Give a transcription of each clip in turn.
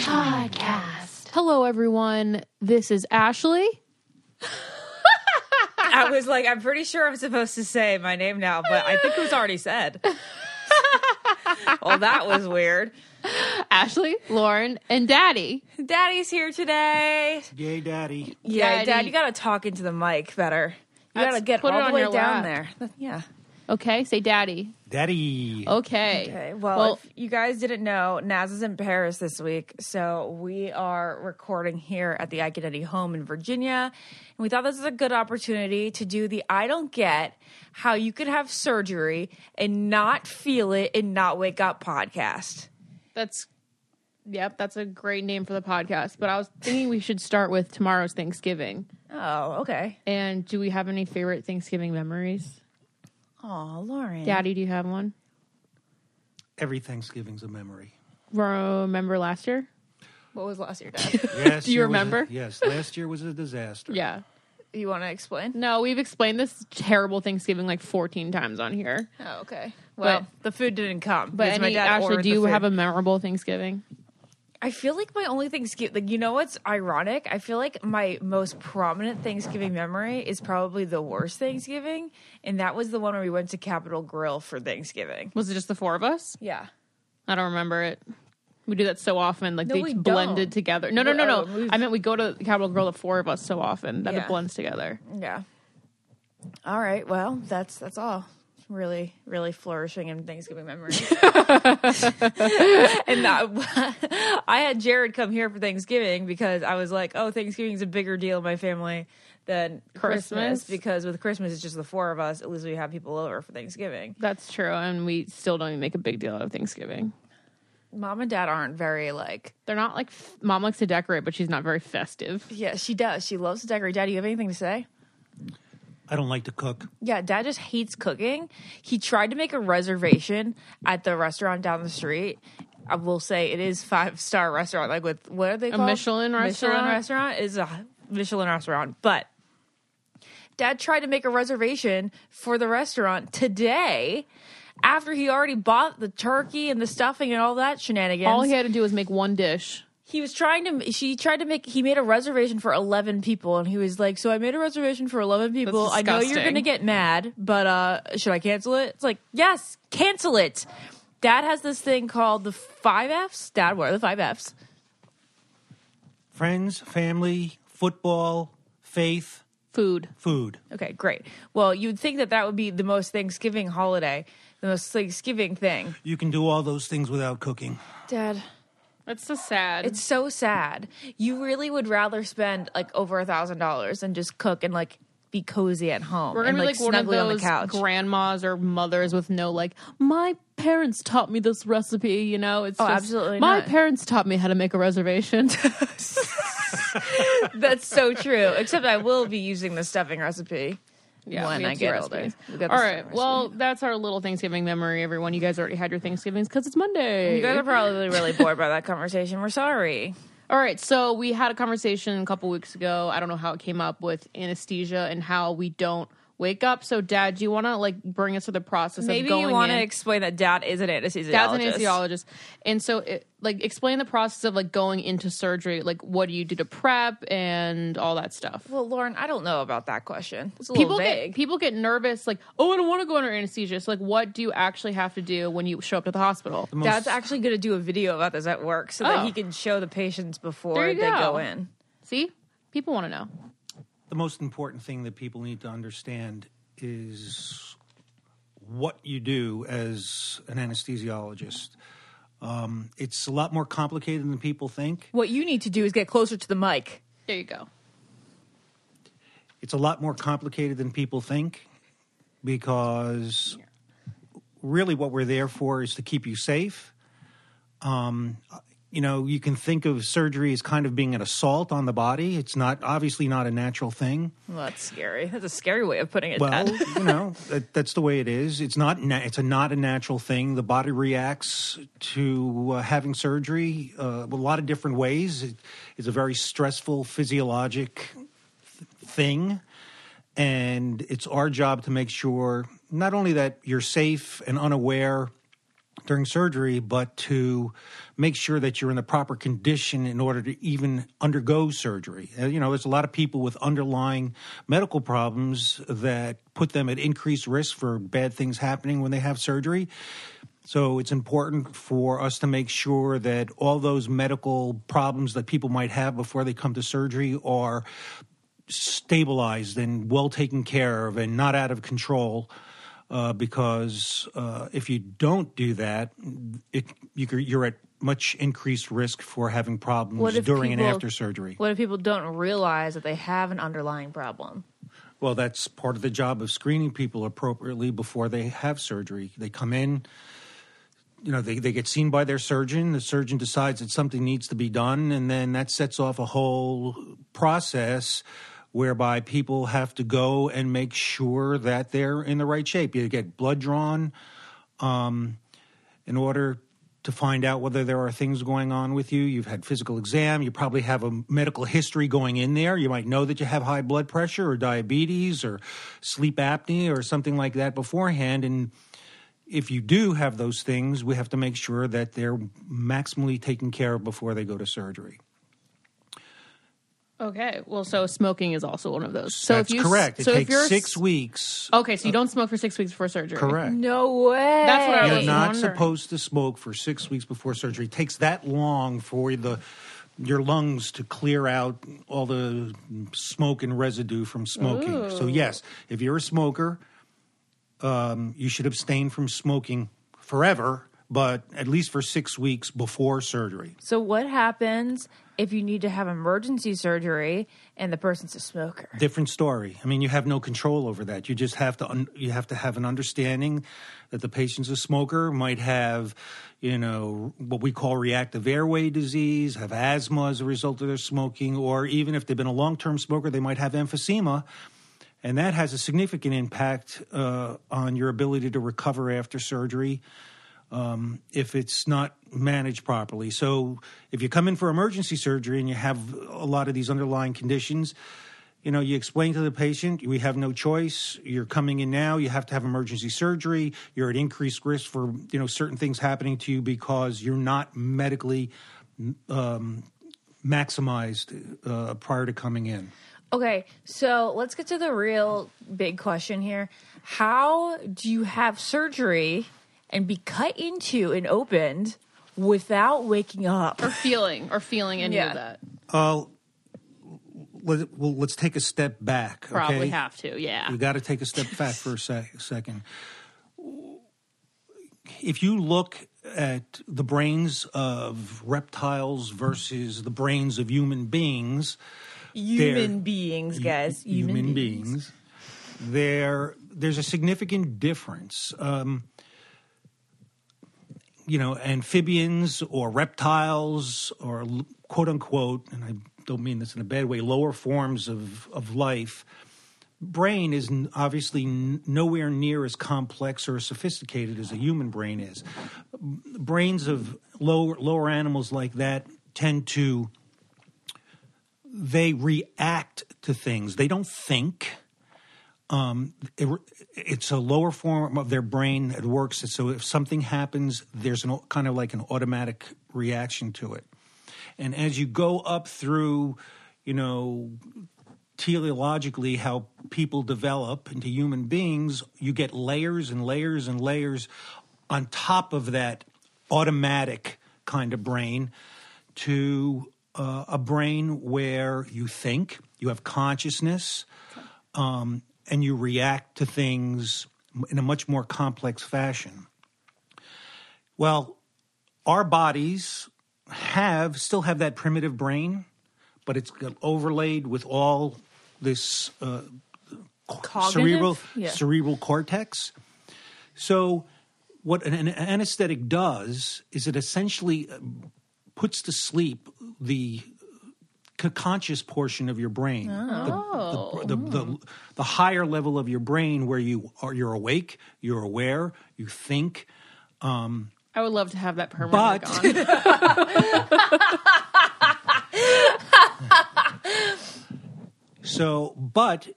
Podcast. Hello, everyone. This is Ashley. I was like, I'm pretty sure I'm supposed to say my name now, but I think it was already said. well, that was weird. Ashley, Lauren, and Daddy. Daddy's here today. Yay, daddy. Yeah, Daddy. Dad, you got to talk into the mic better. You got to get put it all on the way your down lap. there. That- Yeah. Okay, say Daddy. Daddy. Okay. Okay. Well, Well, if you guys didn't know, Naz is in Paris this week, so we are recording here at the Iaconetti home in Virginia, and we thought this was a good opportunity to do the "I don't get how you could have surgery and not feel it and not wake up" podcast. that's yep. That's a great name for the podcast. But I was thinking we should start with tomorrow's Thanksgiving. Oh, okay. And do we have any favorite Thanksgiving memories? Oh, Lauren. Daddy, do you have one? Every Thanksgiving's a memory. Remember last year? what was last year, Dad? Yes. Do you year was a- remember? yes. Last year was a disaster. Yeah. you want to explain? No, we've explained this terrible Thanksgiving like 14 times on here. Oh, okay. Well, But- the food didn't come. But because my any, dad actually, do you food. have a memorable Thanksgiving? I feel like my only Thanksgiving, like, you know what's ironic? I feel like my most prominent Thanksgiving memory is probably the worst Thanksgiving. And that was the one where we went to Capital Grille for Thanksgiving. Was it just the four of us? Yeah. I don't remember it. We do that so often, like No, they blended don't. together. No, no, no, Oh, no. I meant we go to Capital Grille, the four of us, so often that Yeah. it blends together. Yeah. All right. Well, that's that's all. Really, really flourishing in Thanksgiving memories. and that, I had Jared come here for Thanksgiving because I was like, "Oh, Thanksgiving's a bigger deal in my family than Christmas, Christmas? because with Christmas it's just the four of us. At least we have people over for Thanksgiving. That's true, and we still don't even make a big deal out of Thanksgiving. Mom and Dad aren't very like. They're not like f- mom likes to decorate, but she's not very festive. Yeah, she does. She loves to decorate. Dad, do you have anything to say? I don't like to cook. Yeah, dad just hates cooking. He tried to make a reservation at the restaurant down the street. I will say it is five star restaurant, like with what are they called? Michelin Michelin restaurant? restaurant is a Michelin restaurant, but dad tried to make a reservation for the restaurant today after he already bought the turkey and the stuffing and all that shenanigans. All he had to do was make one dish. He was trying to she tried to make he made a reservation for 11 people and he was like so i made a reservation for 11 people. I know you're gonna get mad but uh should i cancel it? It's like yes cancel it. Dad has this thing called the five f's. Dad what are the five f's? Friends, family, football, faith, Food. food. okay great. Well you'd think that that would be the most thanksgiving holiday the most thanksgiving thing. You can do all those things without cooking. dad That's so sad. it's so sad you really would rather spend like over a thousand dollars and just cook and like be cozy at home We're gonna and, be like, one of snugly on the those couch grandmas or mothers with no like. My parents taught me this recipe. You know, it's Oh, just, absolutely My not. parents taught me how to make a reservation. That's so true. Except I will be using the stuffing recipe Yeah, when I get older. recipes. We got the All right. Well, that's our little Thanksgiving memory, everyone. You guys already had your Thanksgivings because it's Monday. you guys are probably really bored by that conversation. We're sorry. All right. So we had a conversation a couple weeks ago. I don't know how it came up with anesthesia and how we don't wake up. So, Dad, do you want to like bring us to the process Maybe of going you want to explain that Dad is an anesthesiologist. Dad's an anesthesiologist, and so it, like explain the process of like going into surgery. Like, what do you do to prep and all that stuff? Well, Lauren, I don't know about that question. It's a people little get people get nervous, like, oh, I don't want to go under anesthesia. So, like, what do you actually have to do when you show up to the hospital? The most, Dad's actually going to do a video about this at work so Oh. that he oh. can show the patients before they go go. in. See, people want to know. The most important thing that people need to understand is what you do as an anesthesiologist. Um, it's a lot more complicated than people think. What you need to do is get closer to the mic. There you go. It's a lot more complicated than people think because really what we're there for is to keep you safe. Um, you know, you can think of surgery as kind of being an assault on the body. It's not obviously not a natural thing. Well, that's scary. That's a scary way of putting it. Well, you know, that, that's the way it is. It's not. Na- it's a not a natural thing. The body reacts to uh, having surgery uh, a lot of different ways. It, it's a very stressful physiologic th- thing, and it's our job to make sure not only that you're safe and unaware during surgery, but to make sure that you're in the proper condition in order to even undergo surgery. Uh, you know, there's a lot of people with underlying medical problems that put them at increased risk for bad things happening when they have surgery. So it's important for us to make sure that all those medical problems that people might have before they come to surgery are stabilized and well taken care of and not out of control. Uh, because uh, if you don't do that, it, you, are at much increased risk for having problems during people, and after surgery. What if people don't realize that they have an underlying problem? Well, that's part of the job of screening people appropriately before they have surgery. They come in, you know, they, they get seen by their surgeon. The surgeon decides that something needs to be done, and then that sets off a whole process whereby people have to go and make sure that they're in the right shape. You get blood drawn um, in order to find out whether there are things going on with you. You've had physical exam. You probably have a medical history going in there. You might know that you have high blood pressure or diabetes or sleep apnea or something like that beforehand. And if you do have those things, we have to make sure that they're maximally taken care of before they go to surgery. Okay. Well, so smoking is also one of those. So That's if you, correct. It so takes if you're, six weeks. Okay, so you don't smoke for six weeks before surgery. Correct. No way. That's what I was You're was not wondering. supposed to smoke for six weeks before surgery. It takes that long for the your lungs to clear out all the smoke and residue from smoking. Ooh. So yes, if you're a smoker, um, you should abstain from smoking forever, but at least for six weeks before surgery. So what happens if you need to have emergency surgery and the person's a smoker. Different story. I mean, you have no control over that. You just have to un- you have to have an understanding that the patient's a smoker, might have, you know, what we call reactive airway disease, have asthma as a result of their smoking, or even if they've been a long-term smoker, they might have emphysema. And that has a significant impact uh, on your ability to recover after surgery um, if it's not managed properly. So if you come in for emergency surgery and you have a lot of these underlying conditions, you know, you explain to the patient, we have no choice. You're coming in now. You have to have emergency surgery. You're at increased risk for, you know, certain things happening to you because you're not medically um, maximized uh, prior to coming in. Okay, so let's get to the real big question here. How do you have surgery and be cut into and opened without waking up or feeling or feeling any yeah. of that. Uh, let, well, let's take a step back. Probably okay? have to. Yeah, you got to take a step back for a sec- second. If you look at the brains of reptiles versus the brains of human beings, human beings, guys, human, human beings. beings, there there's a significant difference. Um, you know, amphibians or reptiles or quote unquote, and I don't mean this in a bad way, lower forms of, of life, brain is obviously nowhere near as complex or sophisticated as a human brain is. Brains of lower lower animals like that tend to they react to things. They don't think um, it, it's a lower form of their brain that works. So if something happens, there's an kind of like an automatic reaction to it. And as you go up through, you know, teleologically how people develop into human beings, you get layers and layers and layers on top of that automatic kind of brain to uh, a brain where you think, you have consciousness, um, and you react to things in a much more complex fashion. Well, our bodies have still have that primitive brain, but it's overlaid with all this uh, cerebral yeah. cerebral cortex. So, what an, an anesthetic does is it essentially uh, puts to sleep the conscious portion of your brain, oh. the, the, the, the, the higher level of your brain where you are you're awake, you're aware, you think. Um, I would love to have that permanently gone. so, but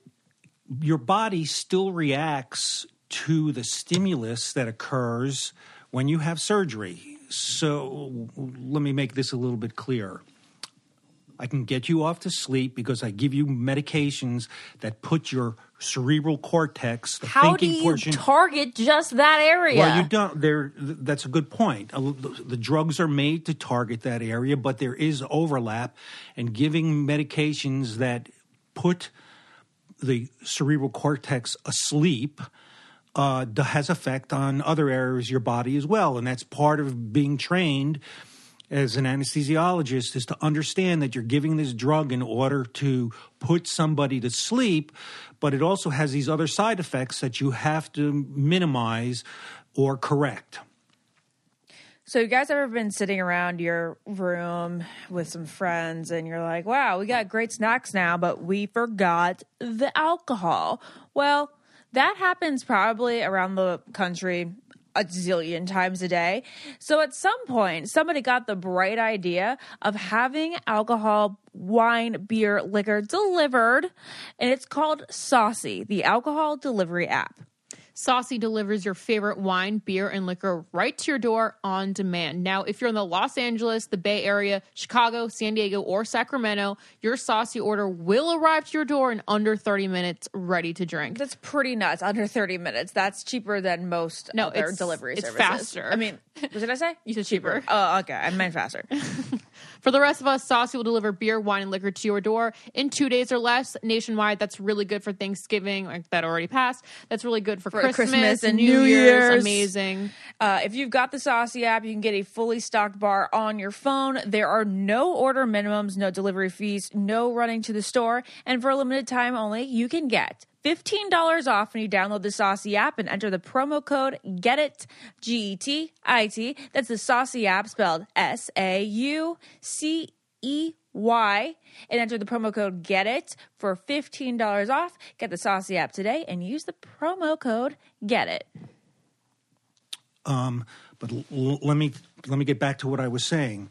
your body still reacts to the stimulus that occurs when you have surgery. So let me make this a little bit clearer. I can get you off to sleep because I give you medications that put your cerebral cortex, the How do you portion. target just that area? Well, you don't. There, that's a good point. The the drugs are made to target that area, but there is overlap, and giving medications that put the cerebral cortex asleep uh, has effect on other areas of your body as well, and that's part of being trained as an anesthesiologist is to understand that you're giving this drug in order to put somebody to sleep, but it also has these other side effects that you have to minimize or correct. So, you guys ever been sitting around your room with some friends and you're like, wow, we got great snacks now, but we forgot the alcohol? Well, that happens probably around the country a zillion times a day. So, at some point, somebody got the bright idea of having alcohol, wine, beer, liquor delivered, and it's called Saucey, the alcohol delivery app. Saucey delivers your favorite wine, beer, and liquor right to your door on demand. Now, if you're in the Los Angeles, the Bay Area, Chicago, San Diego, or Sacramento, your Saucey order will arrive to your door in under 30 minutes, ready to drink. That's pretty nuts. Under 30 minutes. That's cheaper than most No, other it's- delivery it's services. faster. I mean, what did I say? You said cheaper. Oh, okay. I meant faster. For the rest of us, Saucey will deliver beer, wine, and liquor to your door in two days or less nationwide. That's really good for Thanksgiving, like that already passed. That's really good for, Christmas, Christmas and New New Year's. Year's. Amazing. Uh, if you've got the Saucey app, you can get a fully stocked bar on your phone. There are no order minimums, no delivery fees, no running to the store. And for a limited time only, you can get $15 off when you download the Saucey app and enter the promo code Get It G E T I T. That's the Saucey app spelled S A U C E Y and enter the promo code GET IT for $15 off. Get the Saucey app today and use the promo code GET IT. Um, but l- l- let me let me get back to what I was saying.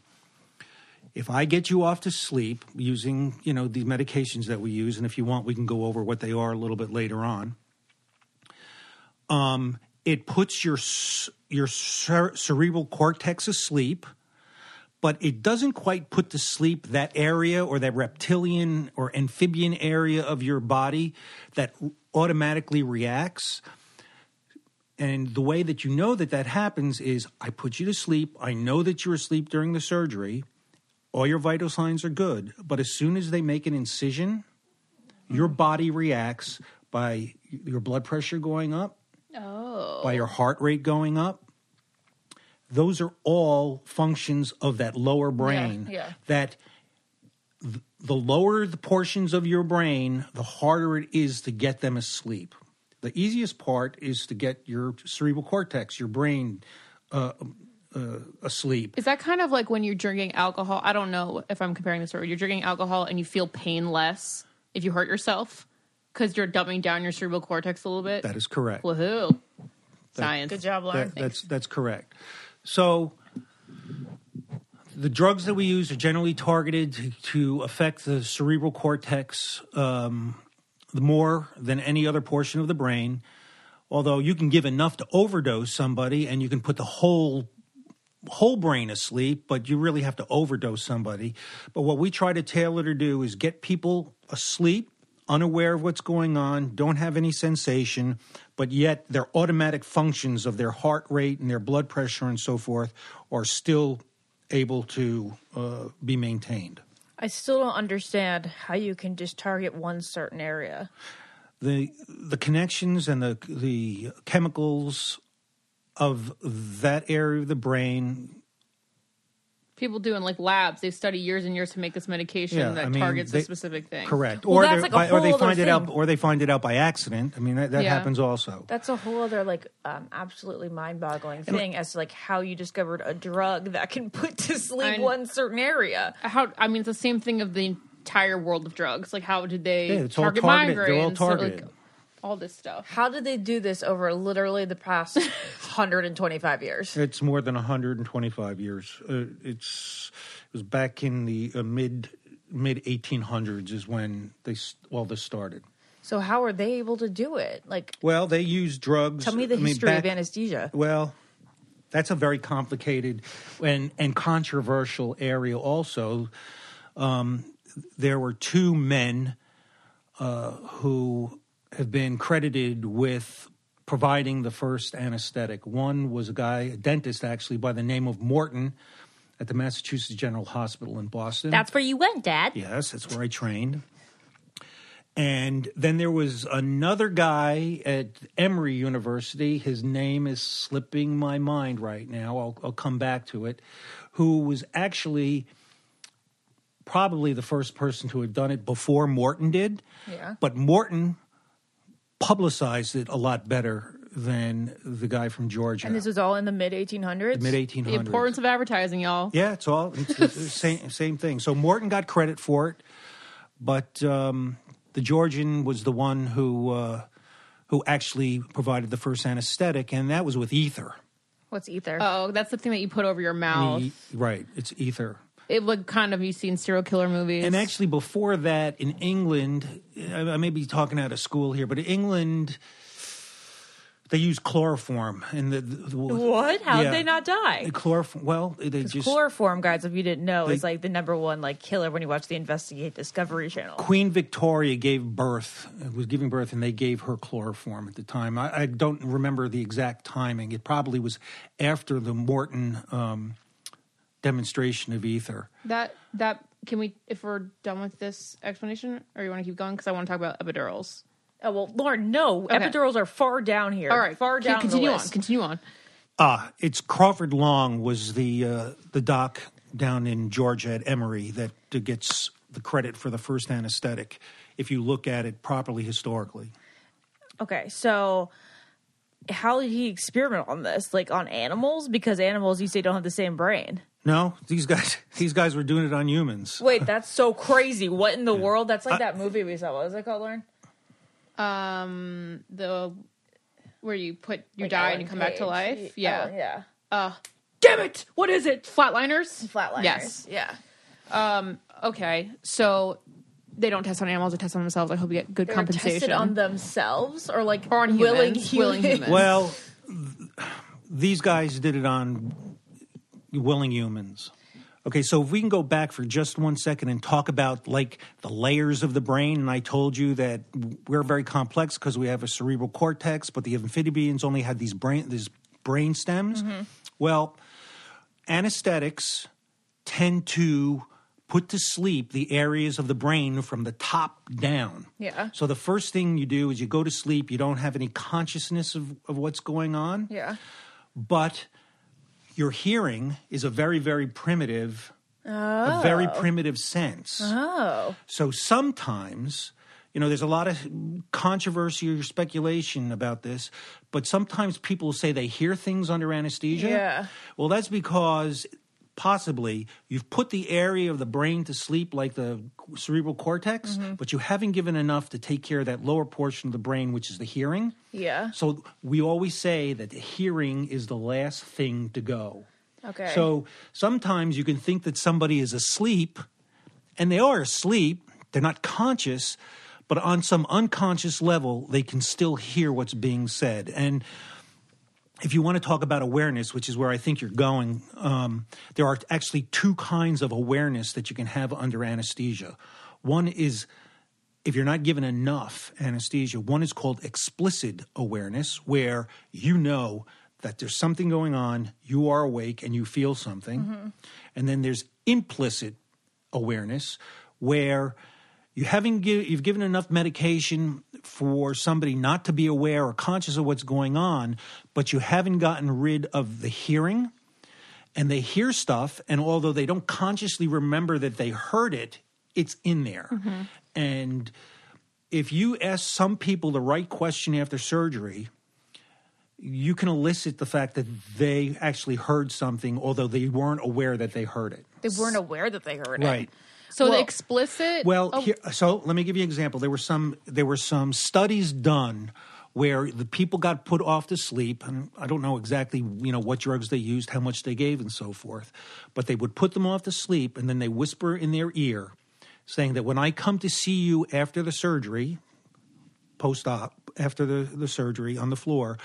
If I get you off to sleep using, you know, these medications that we use, and if you want, we can go over what they are a little bit later on. Um, it puts your your cer- cerebral cortex asleep, but it doesn't quite put to sleep that area or that reptilian or amphibian area of your body that automatically reacts. And the way that you know that that happens is I put you to sleep. I know that you're asleep during the surgery. All your vital signs are good. But as soon as they make an incision, your body reacts by your blood pressure going up, Oh. by your heart rate going up. Those are all functions of that lower brain. yeah. That th- the lower the portions of your brain, the harder it is to get them asleep. The easiest part is to get your cerebral cortex, your brain, uh, uh, asleep. Is that kind of like when you're drinking alcohol? I don't know if I'm comparing this or you're drinking alcohol and you feel pain less if you hurt yourself because you're dumbing down your cerebral cortex a little bit. That is correct. Woohoo! Science. Good job, Lauren. That, that's that's correct. So the drugs that we use are generally targeted to, to affect the cerebral cortex um, more than any other portion of the brain. Although you can give enough to overdose somebody, and you can put the whole whole brain asleep, but you really have to overdose somebody. But what we try to tailor to do is get people asleep, unaware of what's going on, don't have any sensation, but yet their automatic functions of their heart rate and their blood pressure and so forth are still able to uh, be maintained. I still don't understand how you can just target one certain area. the the connections and the the chemicals of that area of the brain People do in like labs. They study years and years to make this medication Yeah, that I mean, targets they- a specific thing. correct Well, or that's they like a by- or they other find it out or they find it out by accident i mean that, that Yeah. happens also That's a whole other like um, absolutely mind-boggling thing as to like how you discovered a drug that can put to sleep I- one certain area. How? I mean, it's the same thing of the entire world of drugs. Like, how did they Yeah, it's all target targeted. migraines? They're all So, like, targeted. All this stuff. How did they do this over literally the past 125 years? it's more than 125 years uh, it's it was back in the uh, mid mid 1800s is when they s- all this started So how are they able to do it? Like, well they use drugs tell me the I mean, history back- of anesthesia. Well, that's a very complicated and and controversial area. Also, um, there were two men uh, who have been credited with providing the first anesthetic. One was a guy, a dentist actually, by the name of Morton at the Massachusetts General Hospital in Boston. That's where you went, Dad. Yes, that's where I trained. And then there was another guy at Emory University. His name is slipping my mind right now. I'll, I'll come back to it. Who was actually probably the first person to have done it before Morton did. Yeah. But Morton publicized it a lot better than the guy from Georgia. And this was all in the mid 1800s. mid 1800s. The importance of advertising, y'all. Yeah, it's all it's, it's the same same thing. So Morton got credit for it, but um, the Georgian was the one who uh, who actually provided the first anesthetic, and that was with ether. What's ether? Oh, that's the thing that you put over your mouth. E- right, it's ether. It would kind of you see in serial killer movies. And actually, before that, in England, I I may be talking out of school here, but in England, they use chloroform. And the, the what? How yeah. did they not die? Chloroform. Well, they just Chloroform, guys, if you didn't know, is like the number one like killer when you watch the Investigate Discovery Channel. Queen Victoria gave birth, was giving birth, and they gave her chloroform at the time. I, I don't remember the exact timing. It probably was after the Morton um, demonstration of ether. that that can we if we're done with this explanation, or you want to keep going because I want to talk about epidurals. Oh well, Lauren, no, Okay. epidurals are far down here. All right, far down. Continue the on. Continue on. Ah, it's Crawford Long was the uh, the doc down in Georgia at Emory that uh, gets the credit for the first anesthetic. If you look at it properly historically, Okay, so how did he experiment on this? Like on animals? Because animals, you say, don't have the same brain. No, these guys these guys were doing it on humans. Wait, that's so crazy. What in the world? That's like that movie we saw. What was it called, Lauren? Um, the where you put you Like die Ellen and you come back to Page. life. Oh, Yeah. yeah. Uh, damn it! What is it? Flatliners. Flatliners. Yes. Yeah. Um. Okay. So they don't test on animals; they test on themselves. I hope you get good They're compensation. tested on themselves or like Or on willing humans, willing humans. humans. Well, these guys did it on willing humans. Okay, so if we can go back for just one second and talk about like the layers of the brain, and I told you that we're very complex because we have a cerebral cortex, but the amphibians only had these brain these brain stems. Mm-hmm. Well, anesthetics tend to put to sleep the areas of the brain from the top down. Yeah. So the first thing you do is you go to sleep, you don't have any consciousness of, of what's going on Yeah. but your hearing is a very very primitive a very oh. primitive sense Oh. so sometimes you know there's a lot of controversy or speculation about this but sometimes people say they hear things under anesthesia Yeah. well that's because possibly you've put the area of the brain to sleep like the cerebral cortex mm-hmm. but you haven't given enough to take care of that lower portion of the brain which is the hearing Yeah. so we always say that the hearing is the last thing to go. Okay. So sometimes you can think that somebody is asleep, and they are asleep. They're not conscious, but on some unconscious level, they can still hear what's being said. And if you want to talk about awareness, which is where I think you're going, um, there are actually two kinds of awareness that you can have under anesthesia. One is if you're not given enough anesthesia, one is called explicit awareness, where you know that there's something going on, you are awake, and you feel something. And then there's implicit awareness, where you haven't give, you've given enough medication for somebody not to be aware or conscious of what's going on, but you haven't gotten rid of the hearing and they hear stuff and although they don't consciously remember that they heard it it's in there mm-hmm. and if you ask some people the right question after surgery you can elicit the fact that they actually heard something although they weren't aware that they heard it They weren't aware that they heard it. right So the explicit. well, oh, here, so let me give you an example. There were some there were some studies done where the people got put off to sleep, and I don't know exactly you know what drugs they used, how much they gave, and so forth, but they would put them off to sleep, and then they whisper in their ear, saying that when I come to see you after the surgery, post op after the, the surgery on the floor,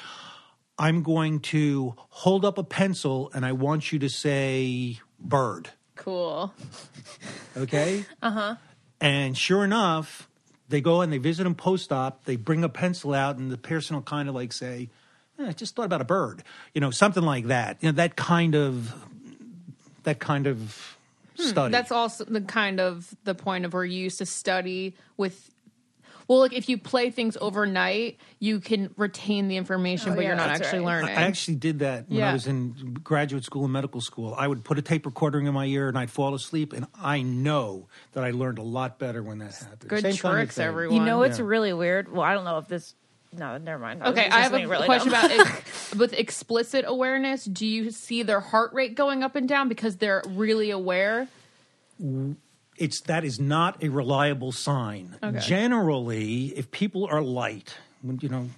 I'm going to hold up a pencil and I want you to say bird. Cool. Okay? Uh huh. And sure enough, they go and they visit him post op. They bring a pencil out, and the person will kind of like say, eh, "I just thought about a bird," you know, something like that. You know, that kind of that kind of study. That's also the kind of the point of where you used to study with. Well, like if you play things overnight, you can retain the information, Oh, but yeah, you're not actually right. learning. I actually did that when Yeah. I was in graduate school and medical school. I would put a tape recording in my ear and I'd fall asleep, and I know that I learned a lot better when that happened. Good Same kind of tricks, thing. everyone. You know it's Yeah. really weird? Well, I don't know if this. No, never mind. Okay, I have a really question dumb. about ex- with explicit awareness. Do you see their heart rate going up and down because they're really aware? It's that is not a reliable sign. Okay. Generally, if people are light, you know,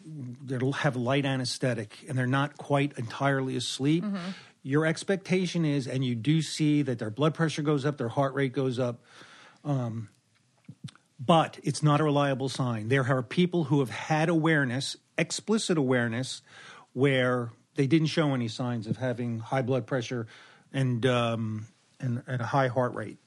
they'll have light anesthetic and they're not quite entirely asleep. Mm-hmm. Your expectation is, and you do see that their blood pressure goes up, their heart rate goes up, um, but it's not a reliable sign. There are people who have had awareness, explicit awareness, where they didn't show any signs of having high blood pressure and um, and, and a high heart rate.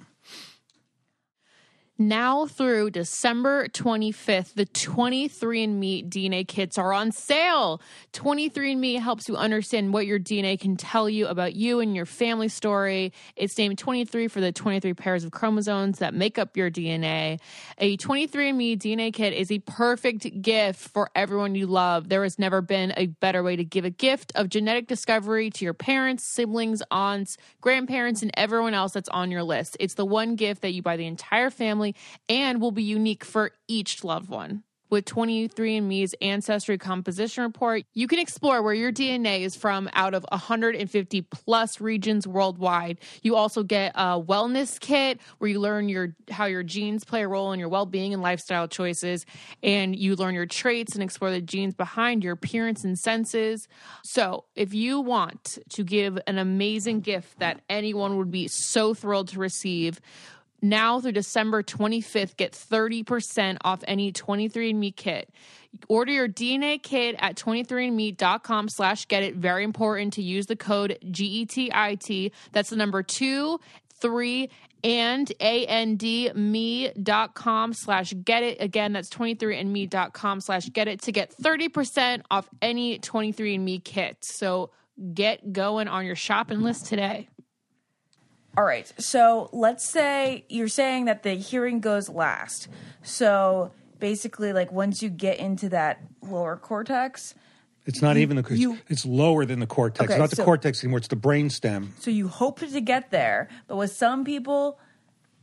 Now through December 25th, the 23andMe DNA kits are on sale. 23andMe helps you understand what your DNA can tell you about you and your family story. It's named 23 for the 23 pairs of chromosomes that make up your DNA. A 23andMe DNA kit is a perfect gift for everyone you love. There has never been a better way to give a gift of genetic discovery to your parents, siblings, aunts, grandparents, and everyone else that's on your list. It's the one gift that you buy the entire family and will be unique for each loved one. With 23andMe's Ancestry Composition Report, you can explore where your DNA is from out of 150 plus regions worldwide. You also get a wellness kit where you learn your how your genes play a role in your well-being and lifestyle choices, and you learn your traits and explore the genes behind your appearance and senses. So, if you want to give an amazing gift that anyone would be so thrilled to receive, now through December 25th, get 30% off any 23andMe kit. Order your DNA kit at 23andMe.com slash get it. Very important to use the code GETIT. That's the number two, three, and A-N-D me.com slash get it. Again, that's 23andMe.com slash get it to get 30% off any 23andMe kit. So get going on your shopping list today. All right. So let's say you're saying that the hearing goes last. So basically, like once you get into that lower cortex, It's not even the you- it's lower than the cortex. Okay, it's not the so- cortex anymore. It's the brainstem. so you hope to get there. But with some people,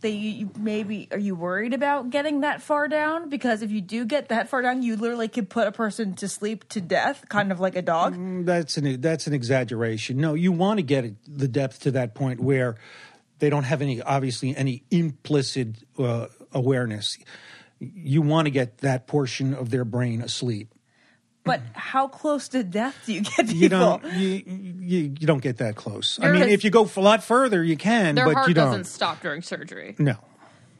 they you maybe are you worried about getting that far down? Because if you do get that far down, you literally could put a person to sleep to death, kind of like a dog. That's an that's an exaggeration. No, you want to get the depth to that point where they don't have any obviously any implicit uh, awareness. You want to get that portion of their brain asleep. But how close to death do you get people? You don't you, you you don't get that close. I Your- mean, if you go a lot further, you can, Their but heart you don't. doesn't stop during surgery. No,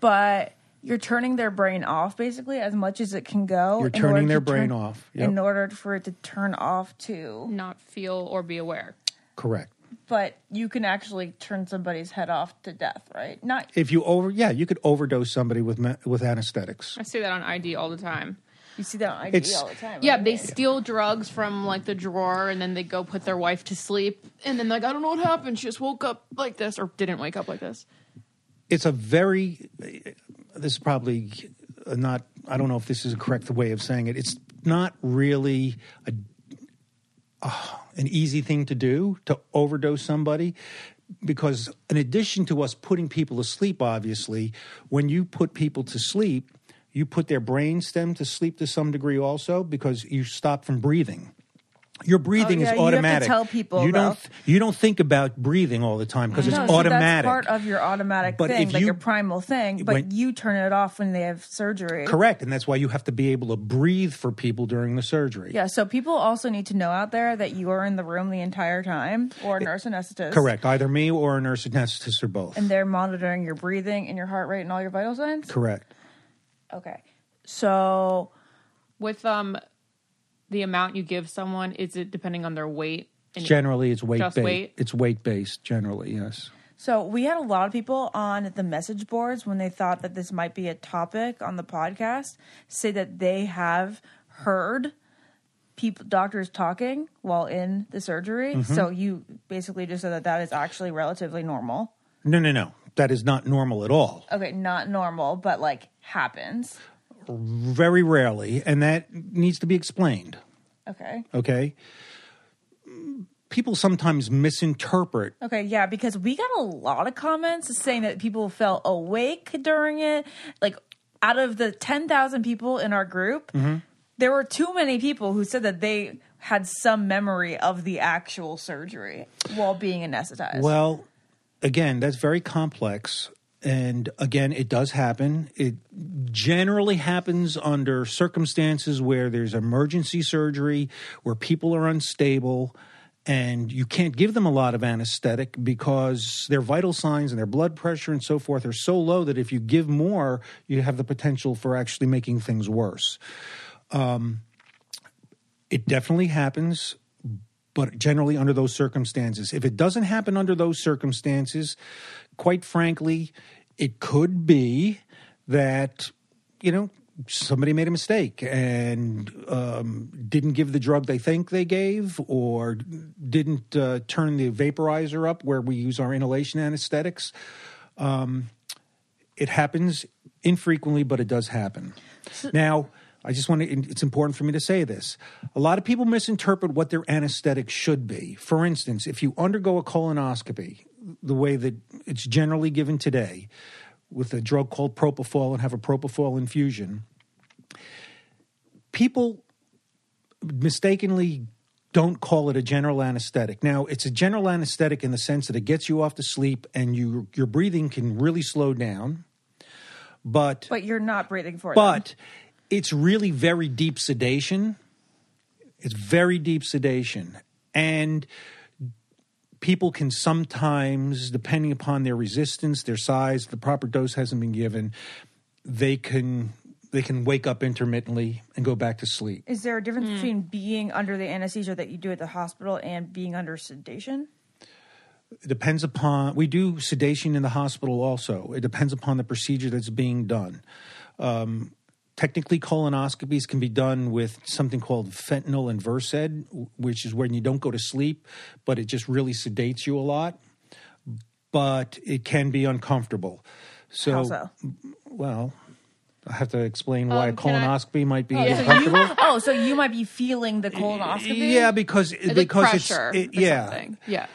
but you're turning their brain off basically as much as it can go. You're in turning order their brain turn- off, yep. in order for it to turn off to Not feel or be aware. correct. But you can actually turn somebody's head off to death, right? Not If you over, yeah, you could overdose somebody with with anesthetics. I see that on ID all the time. You see that on ID It's- all the time. Yeah, right? they steal drugs from like the drawer and then they go put their wife to sleep and then like I don't know what happened. She just woke up like this or didn't wake up like this. it's a very this is probably not i don't know if this is a correct way of saying it it's not really a, uh, an easy thing to do to overdose somebody because in addition to us putting people to sleep obviously when you put people to sleep you put their brain stem to sleep to some degree also because you stop from breathing your oh, breathing Oh, yeah, is you have to automatic. tell people, you don't you don't think about breathing all the time because it's No, so automatic. that's part of your automatic But thing, like you- your primal thing. But when- you turn it off when they have surgery. Correct, and that's why you have to be able to breathe for people during the surgery. Yeah, so people also need to know out there that you are in the room the entire time, or a nurse anesthetist. Correct, either me or a nurse anesthetist or both. And they're monitoring your breathing and your heart rate and all your vital signs. Correct. Okay, so With um the amount you give someone is it depending on their weight? And Generally, it's weight Just based. weight? It's weight based. Generally, yes. So we had a lot of people on the message boards when they thought that this might be a topic on the podcast say that they have heard people doctors talking while in the surgery. So you basically just said that that is actually relatively normal. No, no, no. That is not normal at all. Okay, not normal, but like happens. Very rarely, and that needs to be explained. Okay. Okay. People sometimes misinterpret Okay, yeah, because we got a lot of comments saying that people felt awake during it. Like, out of the 10,000 people in our group, mm-hmm. there were too many people who said that they had some memory of the actual surgery while being anesthetized. Well, again, that's very complex. And again, it does happen. It generally happens under circumstances where there's emergency surgery, where people are unstable, and you can't give them a lot of anesthetic because their vital signs and their blood pressure and so forth are so low that if you give more, you have the potential for actually making things worse. Um, it definitely happens, but generally under those circumstances. If it doesn't happen under those circumstances, quite frankly, it could be that, you know, somebody made a mistake and um, didn't give the drug they think they gave or didn't uh, turn the vaporizer up where we use our inhalation anesthetics. Um, it happens infrequently, but it does happen. now, I just want to, it's important for me to say this. A lot of people misinterpret what their anesthetic should be. For instance, if you undergo a colonoscopy, the way that it's generally given today, with a drug called propofol and have a propofol infusion, people mistakenly don't call it a general anesthetic. Now, it's a general anesthetic in the sense that it gets you off to sleep and you, your breathing can really slow down. But but you're not breathing for them. but it's really very deep sedation. It's very deep sedation. And people can sometimes, depending upon their resistance, their size, the proper dose hasn't been given, they can they can wake up intermittently and go back to sleep. Is there a difference between being under the anesthesia that you do at the hospital and being under sedation? It depends upon we do sedation in the hospital also. It depends upon the procedure that's being done. Um, technically, colonoscopies can be done with something called fentanyl and Versed, which is when you don't go to sleep, but it just really sedates you a lot. But it can be uncomfortable. So, How so? well, I have to explain why a Um, can I- colonoscopy might be so you- uncomfortable. Oh, so you might be feeling the colonoscopy? yeah, because It's like because pressure it's it, or yeah. something. Yeah.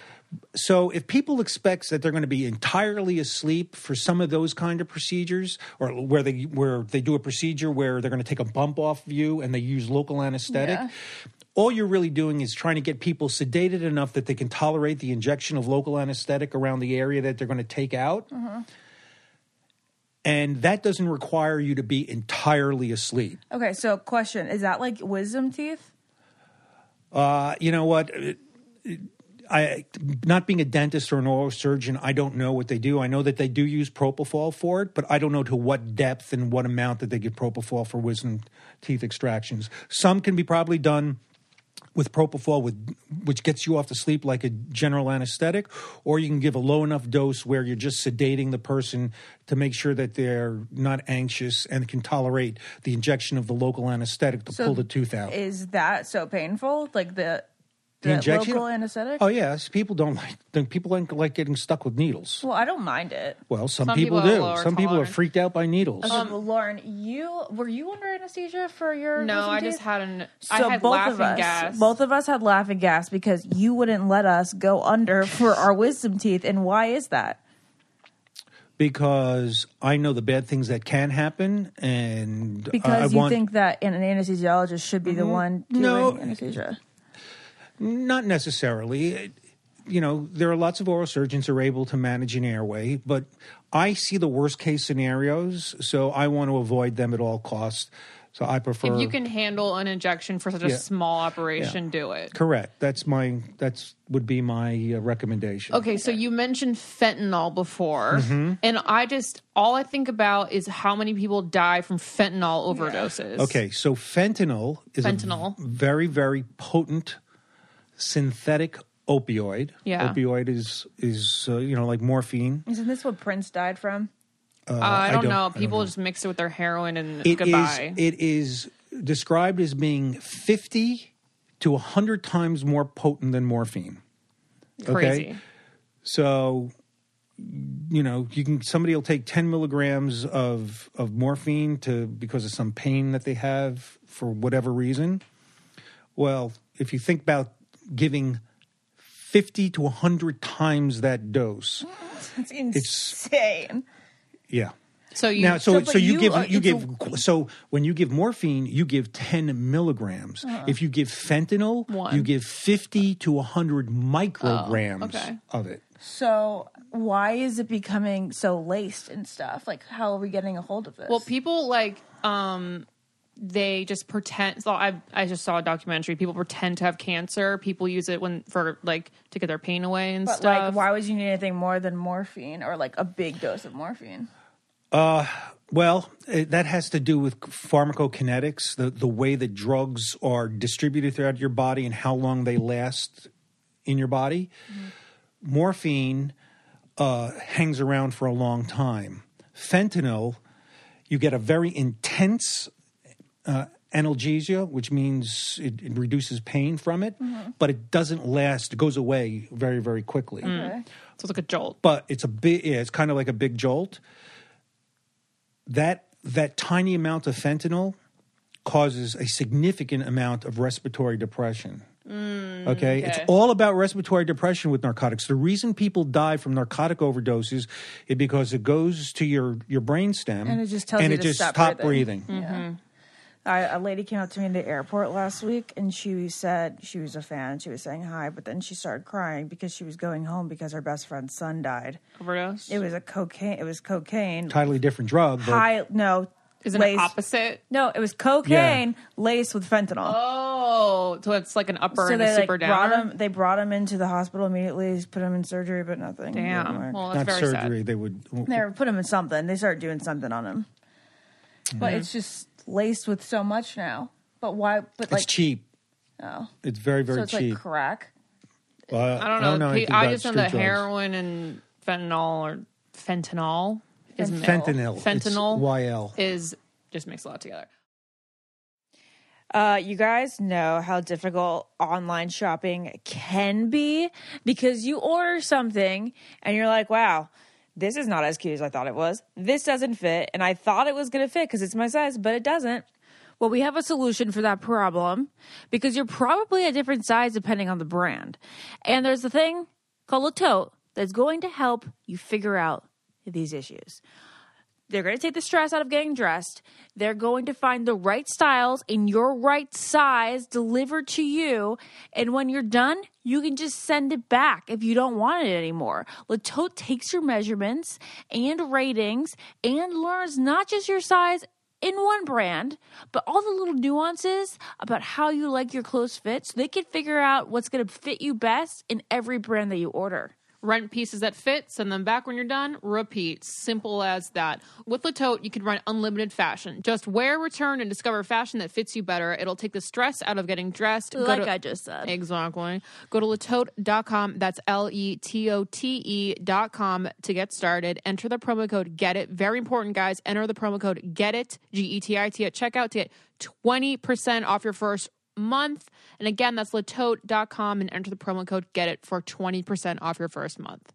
So if people expect that they're going to be entirely asleep for some of those kind of procedures, or where they where they do a procedure where they're going to take a bump off of you and they use local anesthetic, Yeah. all you're really doing is trying to get people sedated enough that they can tolerate the injection of local anesthetic around the area that they're going to take out. And that doesn't require you to be entirely asleep. Okay, so question is that like wisdom teeth? Uh, you know what? I not being a dentist or an oral surgeon, I don't know what they do. I know that they do use propofol for it, but I don't know to what depth and what amount that they give propofol for wisdom teeth extractions. Some can be probably done with propofol with which gets you off to sleep like a general anesthetic or you can give a low enough dose where you're just sedating the person to make sure that they're not anxious and can tolerate the injection of the local anesthetic to So pull the tooth out. Is that so painful? Like the the, The injection? local anesthetic? Oh yes, people don't like people don't like getting stuck with needles. Well, I don't mind it. Well, some, Some people, people have do. lower Some people are tolerance. freaked out by needles. Okay, well, Lauren, you were you under anesthesia for your No, wisdom I teeth? just had an. So I had both laughing of us, gas. both of us had laughing gas because you wouldn't let us go under for our wisdom teeth. And why is that? because I know the bad things that can happen, and Because I you want think that an anesthesiologist should be the mm-hmm. one doing No. anesthesia. Not necessarily. You know, there are lots of oral surgeons who are able to manage an airway, but I see the worst case scenarios, so I want to avoid them at all costs. So I prefer. If you can handle an injection for such a Yeah. small operation, do it. correct. That's my. That's would be my uh, recommendation. Okay, so you mentioned fentanyl before, Mm-hmm. and I just all I think about is how many people die from fentanyl overdoses. Okay, so fentanyl is Fentanyl. a v- very, very potent synthetic opioid. Yeah. opioid is is uh, you know like morphine. Isn't this what Prince died from? Uh, I, don't don't- know. I don't People know. just mix it with their heroin and It is goodbye. it is described as being fifty to hundred times more potent than morphine. Crazy. So, you know, you can somebody will take ten milligrams of of morphine to because of some pain that they have for whatever reason. Well, if you think about giving fifty to hundred times that dose, It's insane. yeah. So you now, so so, so, you, you give are- you it's give so when you give morphine, you give ten milligrams. If you give fentanyl. One. Oh, you give fifty to hundred micrograms okay. of it. So why is it becoming so laced and stuff? Like, how are we getting a hold of this? Well, people like um they just pretend so I I just saw a documentary. People pretend to have cancer. People use it when for like to get their pain away and but stuff. like, why would you need anything more than morphine or like a big dose of morphine? Well, it, that has to do with pharmacokinetics, the, the way that drugs are distributed throughout your body and how long they last in your body. Morphine uh, hangs around for a long time. Fentanyl, you get a very intense uh, analgesia, which means it, it reduces pain from it, mm-hmm. but it doesn't last. It goes away very, very quickly Okay. so it's like a jolt. but it's a big yeah, it's kind of like a big jolt that that tiny amount of fentanyl causes a significant amount of respiratory depression mm, okay? it's all about respiratory depression with narcotics the reason people die from narcotic overdoses is because it goes to your your brain stem And it just tells and you it to just stop breathing. breathing, Yeah. I, a lady came up to me in the airport last week and she said she was a fan. She was saying hi, but then she started crying because she was going home because her best friend's son died. Overdose. It was a cocaine. It was cocaine. totally different drug but High. No. Isn't laced- it opposite? No, it was cocaine laced with fentanyl. Oh, so it's like an upper so and they a like super brought him. They brought him into the hospital immediately. Put him in surgery, but nothing. Damn. Well, that's not very surgery sad. they would They were- put him in something. They started doing something on him. But Mm-hmm. it's just laced with so much now. But why? But like it's cheap oh, it's very very so it's cheap like crack. Well, I don't know. anything I about just know street that drugs. heroin and fentanyl or fentanyl is Fentanyl. fentanyl Fentanyl. YL is just mix a lot together. Uh, you guys know how difficult online shopping can be because you order something and you're like, wow, this is not as cute as I thought it was. This doesn't fit. And I thought it was going to fit because it's my size, but it doesn't. Well, we have a solution for that problem because you're probably a different size depending on the brand. And there's a thing called Le Tote that's going to help you figure out these issues. They're going to take the stress out of getting dressed. They're going to find the right styles in your right size delivered to you. And when you're done, you can just send it back if you don't want it anymore. Le Tote takes your measurements and ratings and learns not just your size in one brand, but all the little nuances about how you like your clothes fit so they can figure out what's going to fit you best in every brand that you order. Rent pieces that fit, send them back when you're done, repeat. Simple as that. With Le Tote, you can run unlimited fashion. Just wear, return, and discover fashion that fits you better. It'll take the stress out of getting dressed. Like to- I just said. Exactly. Go to letote.com. That's L E T O T E.com to get started. Enter the promo code GET IT. Very important, guys. Enter the promo code GET IT, G E T I T, at checkout to get 20% off your first month. And again, that's letote.com and enter the promo code GET IT for 20% off your first month.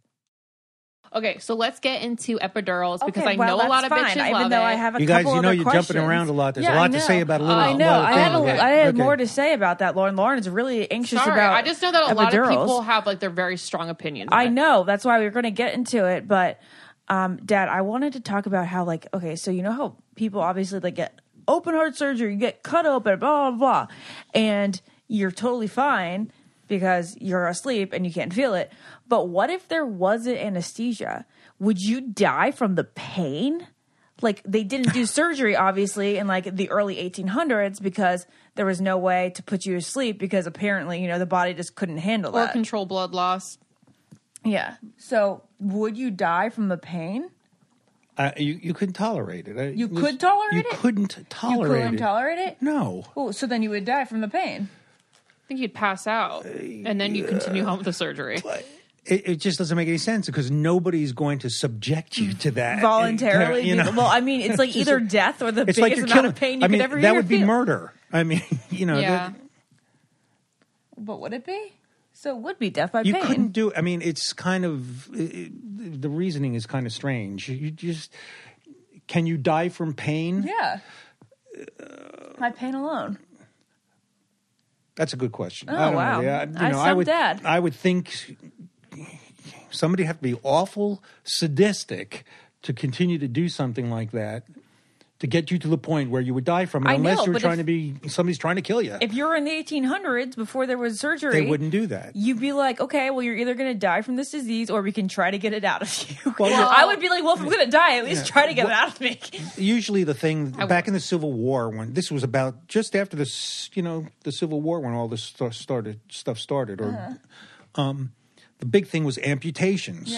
Okay, so let's get into epidurals because I well, know a lot of fine, bitches even love though it. I have a You guys, couple you know you're questions. jumping around a lot. There's Yeah, a lot to say about a little. I know. little I had, thing. a, Okay. Had Okay. more to say about that. Lauren Lauren is really anxious Sorry, about. I just know that a lot of people have like their very strong opinions. I it. know. That's why we are going to get into it. But, um, Dad, I wanted to talk about how, like, okay, so you know how people obviously like get open heart surgery, you get cut open, blah blah blah, and you're totally fine because you're asleep and you can't feel it. But what if there wasn't anesthesia? Would you die from the pain? like they didn't do surgery obviously in like the early 1800s because there was no way to put you to sleep because apparently you know the body just couldn't handle Or that. Or control blood loss. yeah. So would you die from the pain? Uh, you you couldn't tolerate it. You this- could tolerate you it? couldn't tolerate You couldn't tolerate it? no. Oh, so then you would die from the pain. I think you'd pass out, and then you continue on with the surgery. It, it just doesn't make any sense because nobody's going to subject you to that Voluntarily. You know, well, I mean, it's like either death or the it's biggest like amount killing. of pain you I mean, could ever that hear would be feel. murder. I mean, you know, Yeah. that- But would it be? So it would be death by you pain. couldn't do. I mean, it's kind of it, the reasoning is kind of strange. You just can you die from pain? Yeah. Uh, My pain alone. That's a good question. Oh, I don't wow. Know. Yeah, you I know, I would. Dad. I would think somebody have to be awful sadistic to continue to do something like that to get you to the point where you would die from it, I unless know, you're trying to be somebody's trying to kill you. If you're in the 1800s before there was surgery, they wouldn't do that. You'd be like, okay, well, you're either going to die from this disease or we can try to get it out of you. Well, Well- I would be like, well, if I'm going to die, at least try to get it out of me. Usually, the thing back in the Civil War, when this was about just after this, you know, the Civil War, when all this st- started, stuff started, or Uh-huh. um, the big thing was amputations.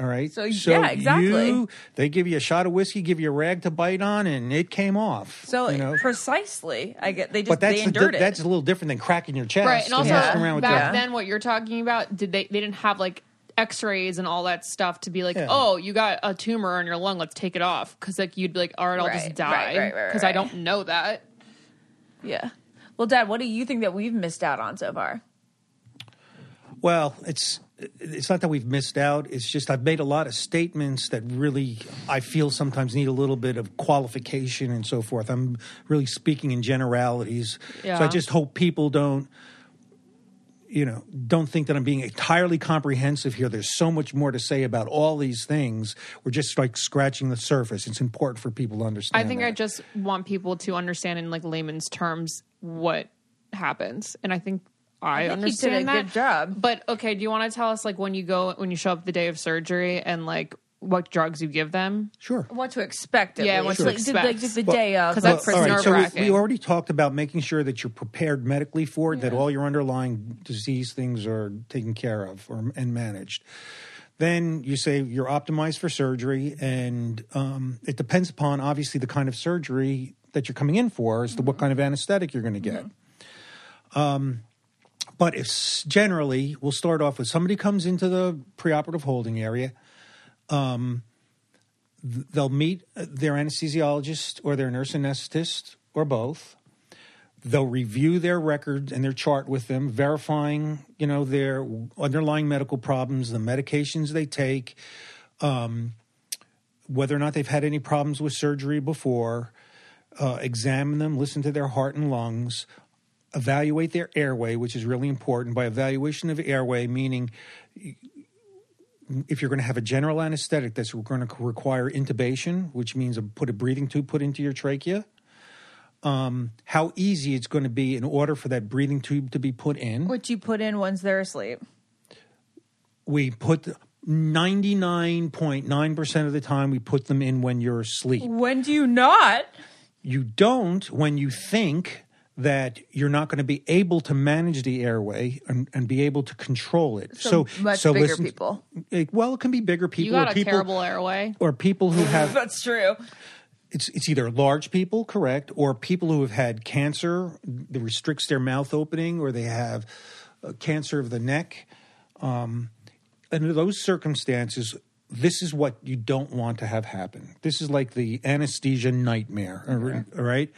All right. So, yeah, exactly. You, they give you a shot of whiskey, give you a rag to bite on, and it came off. So you know? precisely, I get they just but that's they the, endured it. that's a little different than cracking your chest. right and also messing around with back that. then what you're talking about did they they didn't have like x-rays and all that stuff to be like Yeah. oh you got a tumor in your lung let's take it off because like you'd be like all right i'll Right, just right, die right, right, because right. i don't know that yeah. Well, Dad, what do you think that we've missed out on so far? Well, it's it's not that we've missed out. It's just I've made a lot of statements that really I feel sometimes need a little bit of qualification and so forth. I'm really speaking in generalities. So I just hope people don't you know, don't think that I'm being entirely comprehensive here. There's so much more to say about all these things. We're just like scratching the surface. It's important for people to understand. i think that. i just want people to understand in like layman's terms what happens and i think i, think you did a understand that good job. but okay do you want to tell us like when you go when you show up the day of surgery and like what drugs you give them sure. What to expect? At Yeah, least. what to like, expect. Like just the Well, day of. 'cause like, that's all right, so we, nerve-wracking. we already talked about making sure that you're prepared medically for it, that all your underlying disease things are taken care of or, and managed. Then you say you're optimized for surgery, and um, it depends upon obviously the kind of surgery that you're coming in for as to what kind of anesthetic you're going to get. Um, but if generally, we'll start off with somebody comes into the preoperative holding area they'll meet their anesthesiologist or their nurse anesthetist or both. They'll review their record and their chart with them, verifying, you know, their underlying medical problems, the medications they take, um, whether or not they've had any problems with surgery before, uh, examine them, listen to their heart and lungs, evaluate their airway, which is really important. By evaluation of airway, meaning if you're going to have a general anesthetic that's going to require intubation, which means a, put a breathing tube put into your trachea, um, how easy it's going to be in order for that breathing tube to be put in. Which you put in once they're asleep. We put 99.9% of the time we put them in when you're asleep. When do you not? You don't when you think that you're not going to be able to manage the airway and, and be able to control it. So So, much so bigger listen- people. It, well, it can be bigger people you got or a people terrible airway or people who have That's true. it's it's either large people, correct, or people who have had cancer that restricts their mouth opening, or they have uh, cancer of the neck. Um, under those circumstances, this is what you don't want to have happen. This is like the anesthesia nightmare. all- All right,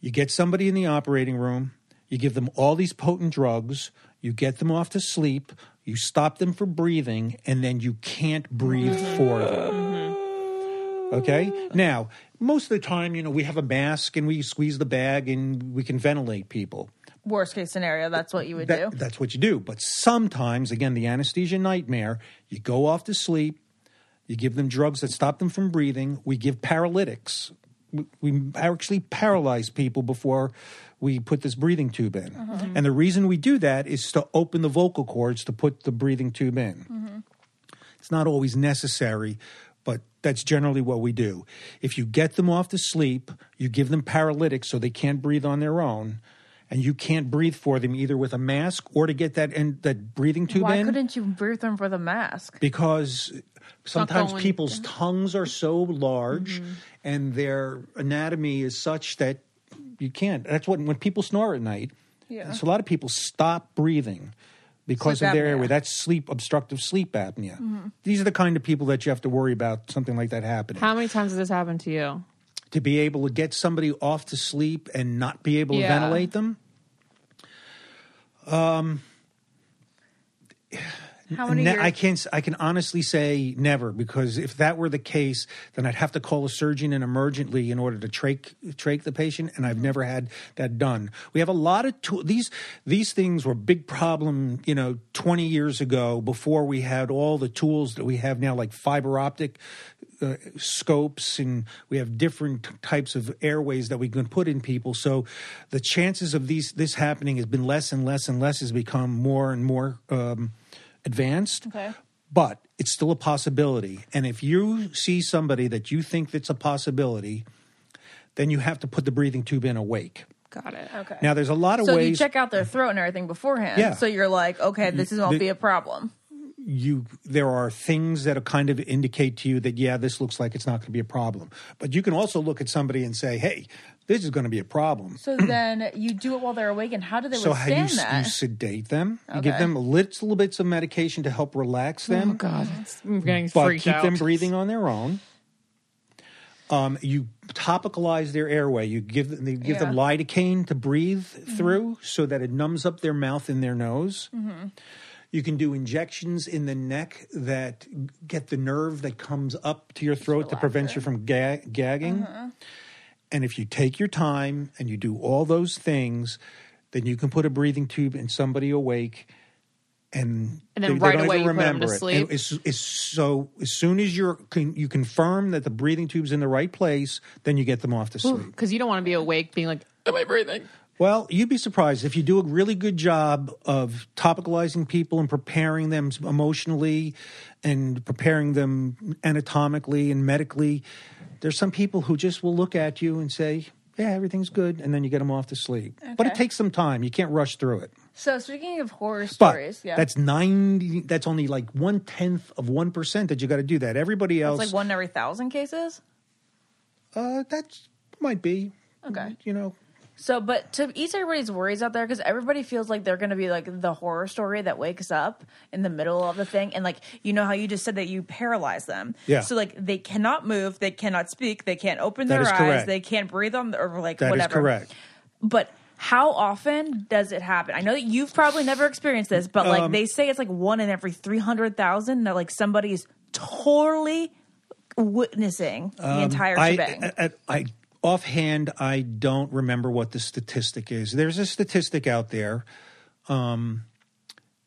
you get somebody in the operating room, you give them all these potent drugs, you get them off to sleep, you stop them from breathing, and then you can't breathe for them. Mm-hmm. Okay. Now, most of the time, you know, we have a mask and we squeeze the bag and we can ventilate people. Worst case scenario, that's what you would That- do. That's what you do. But sometimes, again, the anesthesia nightmare, you go off to sleep, you give them drugs that stop them from breathing. We give paralytics. We, actually paralyze people before we put this breathing tube in. And the reason we do that is to open the vocal cords to put the breathing tube in. It's not always necessary, but that's generally what we do. If you get them off to sleep, you give them paralytics so they can't breathe on their own, and you can't breathe for them either with a mask or to get that in, that breathing tube Why in couldn't you breathe them for the mask? because sometimes going- people's tongues are so large Mm-hmm. and their anatomy is such that you can't. That's what when people snore at night. Yeah. So a lot of people stop breathing because Sleep of their apnea. Mm-hmm. airway. That's sleep obstructive sleep apnea. These are the kind of people that you have to worry about something like that happening. How many times has this happened to you? To be able to get somebody off to sleep and not be able to ventilate them. Um, How many Ne- years? I can't. I can honestly say never because if that were the case, then I'd have to call a surgeon in emergently in order to trach trach the patient, and I've never had that done. We have a lot of tool these these things were a big problem, you know, twenty years ago before we had all the tools that we have now, like fiber optic uh, scopes, and we have different types of airways that we can put in people. So the chances of these this happening has been less and less and less has become more and more. Um, advanced Okay. but it's still a possibility and if you see somebody that you think that's a possibility then you have to put the breathing tube in awake Got it. Okay. now there's a lot of ways. so you ways check out their throat and everything beforehand. Yeah. So you're like, okay, this is won't the- be a problem. you there are things that kind of indicate to you that yeah this looks like it's not going to be a problem but you can also look at somebody and say hey this is going to be a problem So then you do it while they're awake, and how do they so how you, withstand that? you sedate them you give them little bits of medication to help relax them Oh God, it's- I'm getting but freaked keep out. them breathing on their own. Um, you topicalize their airway. You give them, you give them Yeah. Mm-hmm. lidocaine to breathe through, so that it numbs up their mouth and their nose. You can do injections in the neck that get the nerve that comes up to your throat to prevent you from ga- gagging. Uh-huh. And if you take your time and you do all those things, then you can put a breathing tube in somebody awake, and And then they, right they don't away even you put 'em remember to it. And as, as, so as soon as you're con, you confirm that the breathing tube's in the right place, then you get them off to sleep. because you don't want to be awake, being like, "Am I breathing?" Well, you'd be surprised if you do a really good job of topicalizing people and preparing them emotionally and preparing them anatomically and medically. There's some people who just will look at you and say, "Yeah, everything's good," and then you get them off to sleep. But it takes some time. You can't rush through it. So speaking of horror But stories, yeah, that's ninety. That's only like one tenth of one percent that you got to do that. Everybody else, it's like one in every thousand cases. uh, that might be Okay. You know, So, but to ease everybody's worries out there, because everybody feels like they're going to be like the horror story that wakes up in the middle of the thing, and like you know how you just said that you paralyze them. Yeah. So like they cannot move, they cannot speak, they can't open That their eyes, correct. they can't breathe on the, or like whatever. that is whatever. correct. But how often does it happen? I know that you've probably never experienced this, but like Um, they say it's like one in every three hundred thousand that like somebody's totally witnessing the entire Um, I, shebang. I, I, I offhand, I don't remember what the statistic is. There's a statistic out there, um,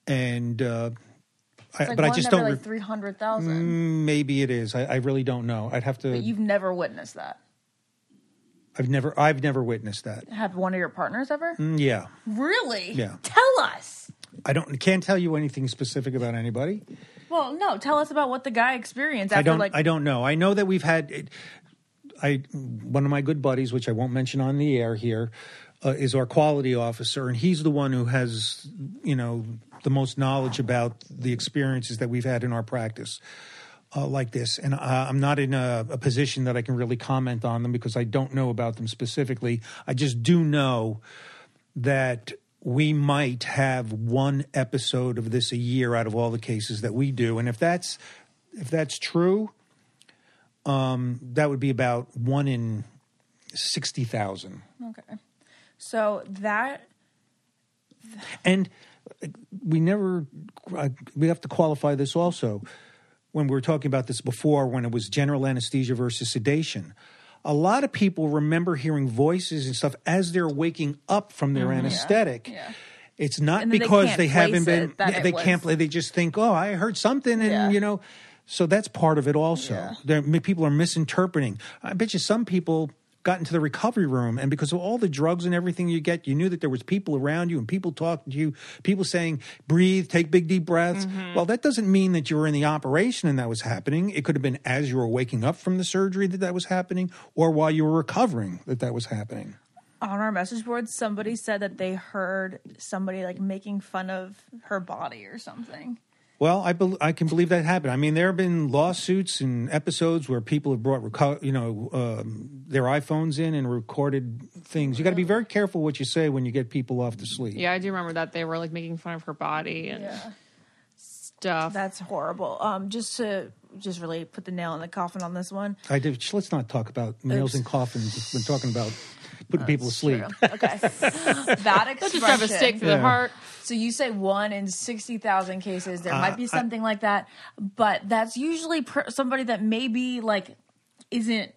and uh, I, like but I just don't. like three hundred thousand. maybe it is. I, I really don't know. I'd have to. But you've never witnessed that. I've never. I've never witnessed that. Have one of your partners ever? Mm, Yeah, Really? Yeah. Tell us. I don't. Can't tell you anything specific about anybody. Well, no. Tell us about what the guy experienced after I don't. like. I don't know. I know that we've had. It, I one of my good buddies, which I won't mention on the air here, uh, is our quality officer, and he's the one who has you know the most knowledge about the experiences that we've had in our practice. Uh, like this, and uh, I'm not in a, a position that I can really comment on them because I don't know about them specifically. I just do know that we might have one episode of this a year out of all the cases that we do, and if that's if that's true, um, that would be about one in sixty thousand. okay. So that And uh, we never uh, we have to qualify this also when we were talking about this before when it was general anesthesia versus sedation. A lot of people remember hearing voices and stuff as they're waking up from their anesthetic. Mm-hmm. yeah. It's not then they because they, haven't been they was- can't play. They just think, oh, I heard something, and Yeah. you know. So that's part of it also. Yeah. There, people are misinterpreting. I bet you some people got into the recovery room and because of all the drugs and everything you get you knew that there was people around you and people talking to you people saying breathe take big deep breaths mm-hmm. well that doesn't mean that you were in the operation and that was happening it could have been as you were waking up from the surgery that that was happening or while you were recovering that that was happening On our message board, somebody said that they heard somebody like making fun of her body or something. Well, I bel I can believe that happened. I mean, there have been lawsuits and episodes where people have brought, reco- you know, um, their iPhones in and recorded things. You got to be very careful what you say when you get people off to sleep. Yeah, I do remember that they were like making fun of her body and Yeah. stuff. That's horrible. Um, just to just really put the nail in the coffin on this one. I did. Let's not talk about nails Oops. in coffins. We're talking about putting people to sleep. True. Okay. that expression. just drive a stake through the heart. So you say one in sixty thousand cases. There uh, might be I- something like that, but that's usually per- somebody that maybe like isn't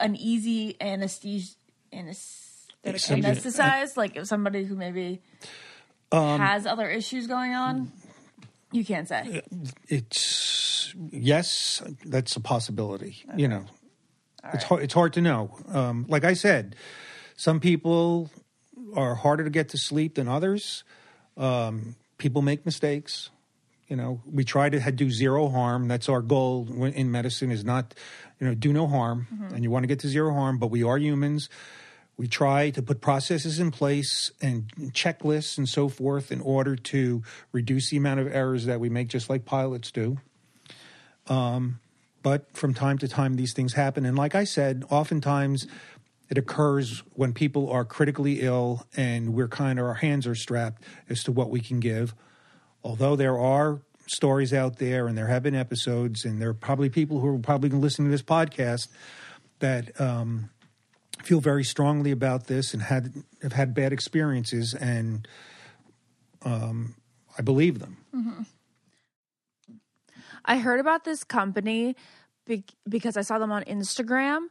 an easy anesthesia. Somebody- Anesthetized, like if somebody who maybe um, has other issues going on, you can't say. Uh, it's yes, that's a possibility. You know, it's hard, it's hard to know. Um, like I said, some people are harder to get to sleep than others. Um, people make mistakes. You know, we try to do zero harm. That's our goal in medicine is not, you know, do no harm. And you want to get to zero harm, but we are humans. We try to put processes in place and checklists and so forth in order to reduce the amount of errors that we make, just like pilots do. Um, but from time to time, these things happen. And like I said, oftentimes it occurs when people are critically ill and we're kind of, our hands are strapped as to what we can give. Although there are stories out there and there have been episodes, and there are probably people who are probably listening to this podcast that um, feel very strongly about this and had have had bad experiences, and um, I believe them. I heard about this company be- because I saw them on Instagram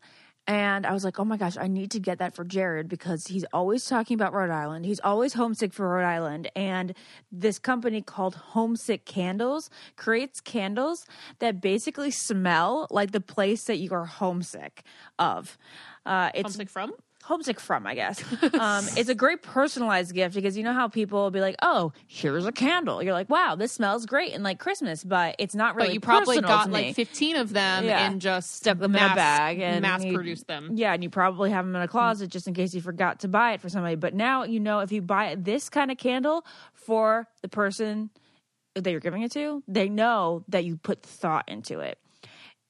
and I was like, oh my gosh, I need to get that for Jared because he's always talking about Rhode Island. He's always homesick for Rhode Island. And this company called Homesick Candles creates candles that basically smell like the place that you are homesick of. Uh, it's Homesick from? Homesick from, I guess. Um, it's a great personalized gift because you know how people will be like, "Oh, here's a candle." You're like, "Wow, this smells great," and like Christmas, but it's not really. But you probably got like 15 of them Yeah. and just Stuck them in a bag and mass produced them. Yeah, and you probably have them in a closet just in case you forgot to buy it for somebody. But now you know if you buy this kind of candle for the person that you're giving it to, they know that you put thought into it.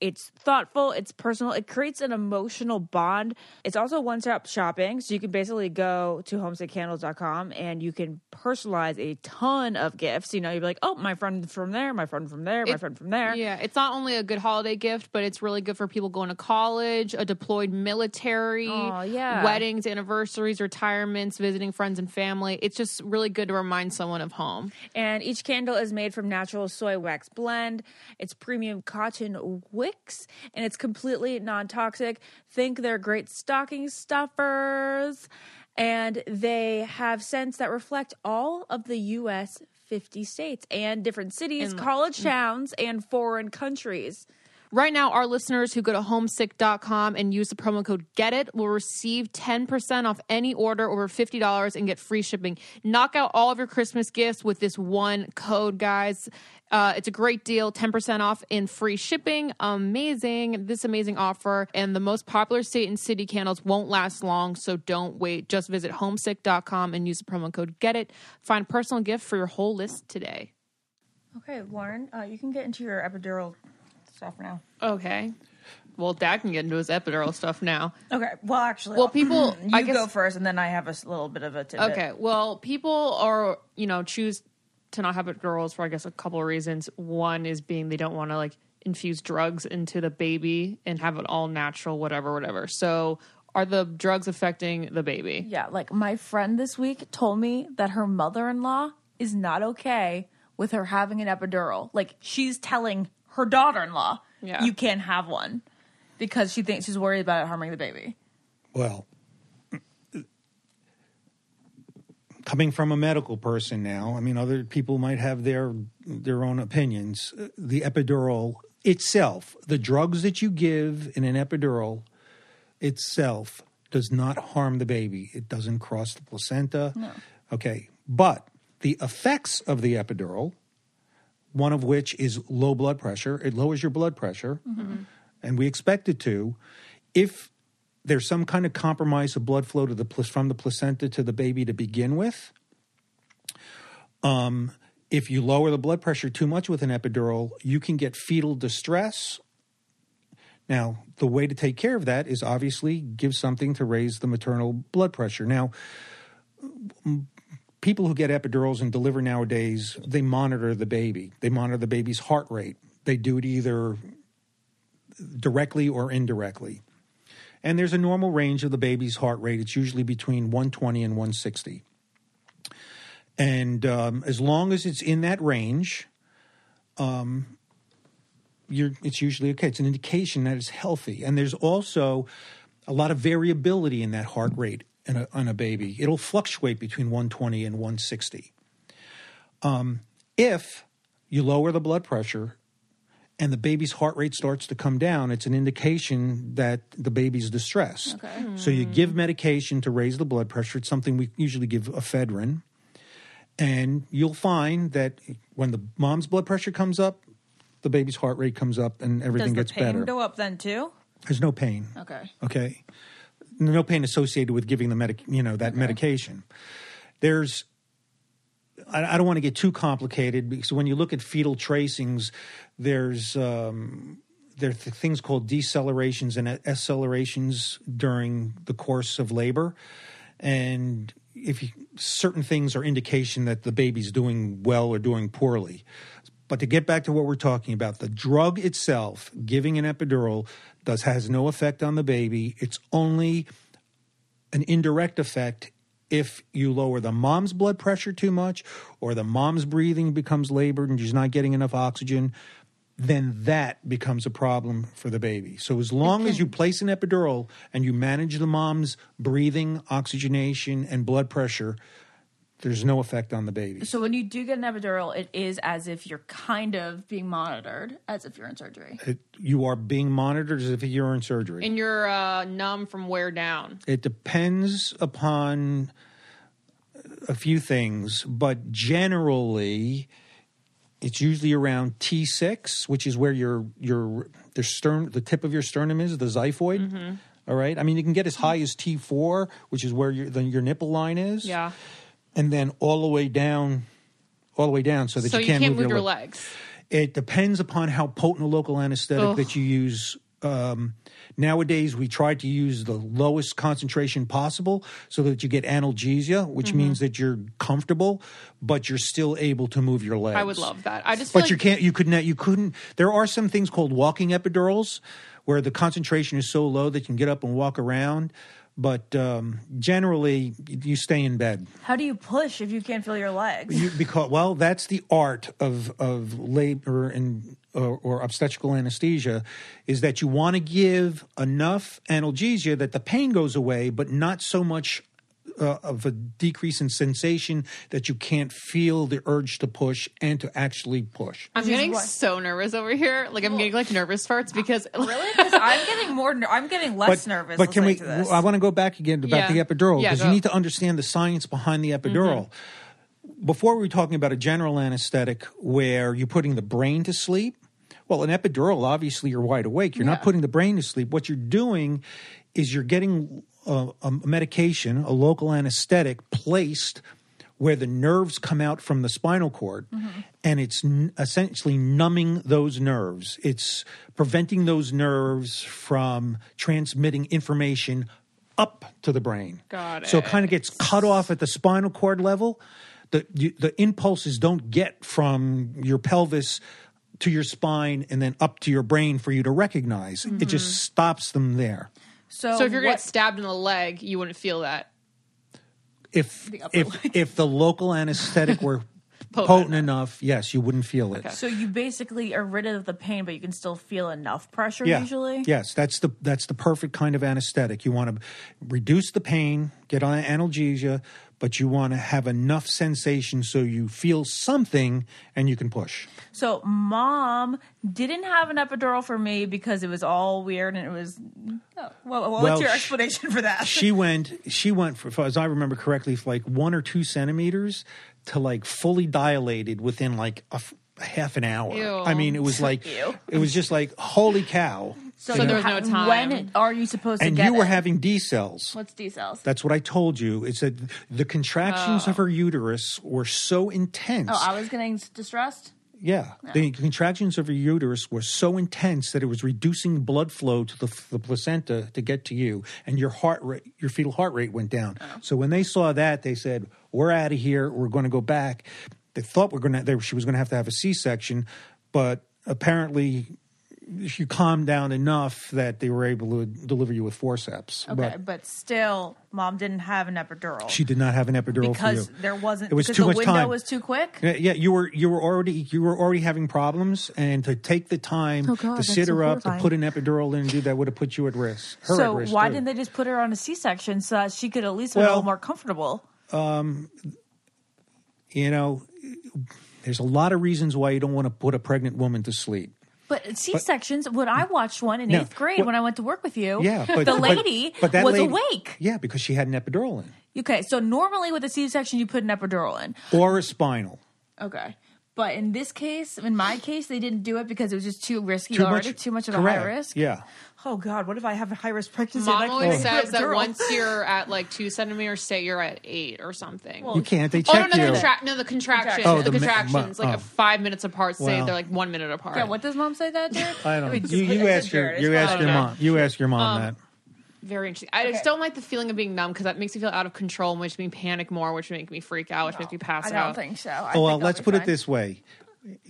It's thoughtful, it's personal, it creates an emotional bond. It's also one stop shopping. So you can basically go to homesickcandles.com and you can personalize a ton of gifts. You know, you'll be like, oh, my friend from there, my friend from there, my It- friend from there. Yeah, it's not only a good holiday gift, but it's really good for people going to college, a deployed military, Oh, yeah. weddings, anniversaries, retirements, visiting friends and family. It's just really good to remind someone of home. And each candle is made from natural soy wax blend. It's premium cotton and it's completely non toxic. Think they're great stocking stuffers. And they have scents that reflect all of the US 50 states and different cities, And- college mm. towns, and foreign countries. Right now, our listeners who go to homesick.com and use the promo code GET IT will receive 10% off any order over $50 and get free shipping. Knock out all of your Christmas gifts with this one code, guys. Uh, it's a great deal 10% off in free shipping. Amazing. This amazing offer. And the most popular state and city candles won't last long, so don't wait. Just visit homesick.com and use the promo code GET IT. Find a personal gift for your whole list today. Okay, Lauren, uh, you can get into your epidural stuff now. Okay. Well, Dad can get into his epidural stuff now. Okay, well, actually, Well, people, you I guess, go first, and then I have a s- little bit of a tidbit. Okay, well, people are you know choose to not have epidurals for I guess a couple of reasons. One is being they don't want to like infuse drugs into the baby and have it all natural, whatever, whatever. So, are the drugs affecting the baby? Yeah, like my friend this week told me that her mother in law is not okay with her having an epidural. Like she's telling her daughter in law, Yeah. you can't have one because she thinks she's worried about it harming the baby. Well, coming from a medical person now, I mean, other people might have their their own opinions. The epidural itself, the drugs that you give in an epidural, itself does not harm the baby. It doesn't cross the placenta. No. Okay. But the effects of the epidural, one of which is low blood pressure, it lowers your blood pressure, mm-hmm. and we expect it to. If there's some kind of compromise of blood flow to the from the placenta to the baby to begin with, um, if you lower the blood pressure too much with an epidural, you can get fetal distress. Now, the way to take care of that is obviously give something to raise the maternal blood pressure. Now, people who get epidurals and deliver nowadays, they monitor the baby. They monitor the baby's heart rate. They do it either directly or indirectly. And there's a normal range of the baby's heart rate. It's usually between 120 and 160. And um, as long as it's in that range, um, it's usually okay. It's an indication that it's healthy. And there's also a lot of variability in that heart rate in a, in a baby. It'll fluctuate between 120 and 160. Um, if you lower the blood pressure and the baby's heart rate starts to come down, it's an indication that the baby's distressed. Okay. So you give medication to raise the blood pressure. It's something we usually give ephedrine. And you'll find that when the mom's blood pressure comes up, the baby's heart rate comes up and everything Does gets better. Does the pain go up then too? There's no pain. Okay. Okay. No pain associated with giving the medic, you know, that okay. medication. There's I, don't want to get too complicated because when you look at fetal tracings, there's um, there are things called decelerations and accelerations during the course of labor, and if you, certain things are indication that the baby's doing well or doing poorly. But to get back to what we're talking about, the drug itself, giving an epidural, does has no effect on the baby. It's only an indirect effect if you lower the mom's blood pressure too much or the mom's breathing becomes labored and she's not getting enough oxygen then that becomes a problem for the baby. So as long as you place an epidural and you manage the mom's breathing, oxygenation, and blood pressure, there's no effect on the baby. So when you do get an epidural, it is as if you're kind of being monitored, as if you're in surgery. It, you are being monitored as if you're in surgery. And you're uh, numb from where down? It depends upon a few things, but generally it's usually around T6, which is where your your the stern the tip of your sternum is, the xiphoid. Mm-hmm. All right. I mean, you can get as high as T4, which is where your the, your nipple line is. Yeah. And then all the way down, all the way down, so that so you can't, you can't move, your, your legs. It depends upon how potent a local anesthetic Ugh. that you use um, nowadays we try to use the lowest concentration possible so that you get analgesia, which mm-hmm. means that you're comfortable, but you're still able to move your legs. I would love that. I just but like- you can't. You couldn't. You couldn't. There are some things called walking epidurals where the concentration is so low that you can get up and walk around but um, generally you stay in bed. How do you push if you can't feel your legs? You, because well, that's the art of of labor and or, or, obstetrical anesthesia is that you want to give enough analgesia that the pain goes away, but not so much uh, of a decrease in sensation that you can't feel the urge to push and to actually push. I'm getting so nervous over here. Like I'm getting like nervous farts because really, because I'm getting more. I'm getting less but, nervous. But can we? I want to go back again about yeah. the epidural because yeah, you need to understand the science behind the epidural. Mm-hmm. Before we were talking about a general anesthetic where you're putting the brain to sleep. Well, an epidural, obviously, you're wide awake. You're yeah. not putting the brain to sleep. What you're doing is you're getting a, a medication, a local anesthetic, placed where the nerves come out from the spinal cord mm-hmm. and it's n- essentially numbing those nerves. It's preventing those nerves from transmitting information up to the brain. Got it. So it kind of gets cut off at the spinal cord level. The, you, the impulses don't get from your pelvis to your spine and then up to your brain for you to recognize. Mm-hmm. It just mm-hmm. stops them there. So, so if you're going to get stabbed in the leg, you wouldn't feel that. If if if the local anesthetic were potent, potent enough. yes, you wouldn't feel it. Okay. So you basically are rid of the pain, but you can still feel enough pressure. Yeah. Usually, yes, that's the that's the perfect kind of anesthetic. You want to reduce the pain, get on analgesia, but you want to have enough sensation so you feel something and you can push. So, mom didn't have an epidural for me because it was all weird and it was oh, Well, what's Well, your sh- explanation for that? she went she went for as i remember correctly for like one or two centimeters to like fully dilated within like a, f- a half an hour Ew. i mean it was like Ew. it was just like holy cow So there was no time. When are you supposed to and get you were it? having decels What's decels? that's what i told you it said the contractions oh. of her uterus were so intense Oh, I was getting distressed. Yeah. The contractions of your uterus were so intense that it was reducing blood flow to the, the placenta to get to you and your heart rate your fetal heart rate went down. Oh. So when they saw that they said we're out of here. We're going to go back. They thought we're going to she was going to have to have a c-section but apparently she calmed down enough that they were able to deliver you with forceps Okay, but but, still, mom didn't have an epidural she did not have an epidural because for you there wasn't. It was too the much window time. was too quick. Yeah, yeah, you were you were already you were already having problems, and to take the time Oh, God, to that's sit so her up, to horrifying. put an epidural in, and do that would have put you at risk. Her So at risk why too. didn't they just put her on a C-section so that she could at least be a Well- little more comfortable? Um, You know, there's a lot of reasons why you don't want to put a pregnant woman to sleep. But C sections, when I mm. watched one in No, eighth grade what- when I went to work with you, Yeah, but the lady but that was lady- awake. Yeah, because she had an epidural in Okay, so normally with a C section, you put an epidural in. or a spinal. Okay. But in this case, in my case, they didn't do it because it was just too risky Too already, much, too much of correct. a high risk. Yeah, Oh God, what if I have a high risk pregnancy? Mom and I always can't says that once you're at like two centimeters, say you're at eight or something. you can't. They oh no, check no, you. contra- no, the contractions. Oh, the, the contractions, mu- like oh. five minutes apart. Say Well. they're like one minute apart. Yeah, what does mom say that, Jared? I don't. mean, know. just You, you ask your you ask your mom. You ask your mom that. Very interesting. I Okay. just don't like the feeling of being numb because that makes me feel out of control, which makes me panic more, which makes me freak out, which makes me pass out. I don't out. think so. I Oh, well, think let's be put it this way: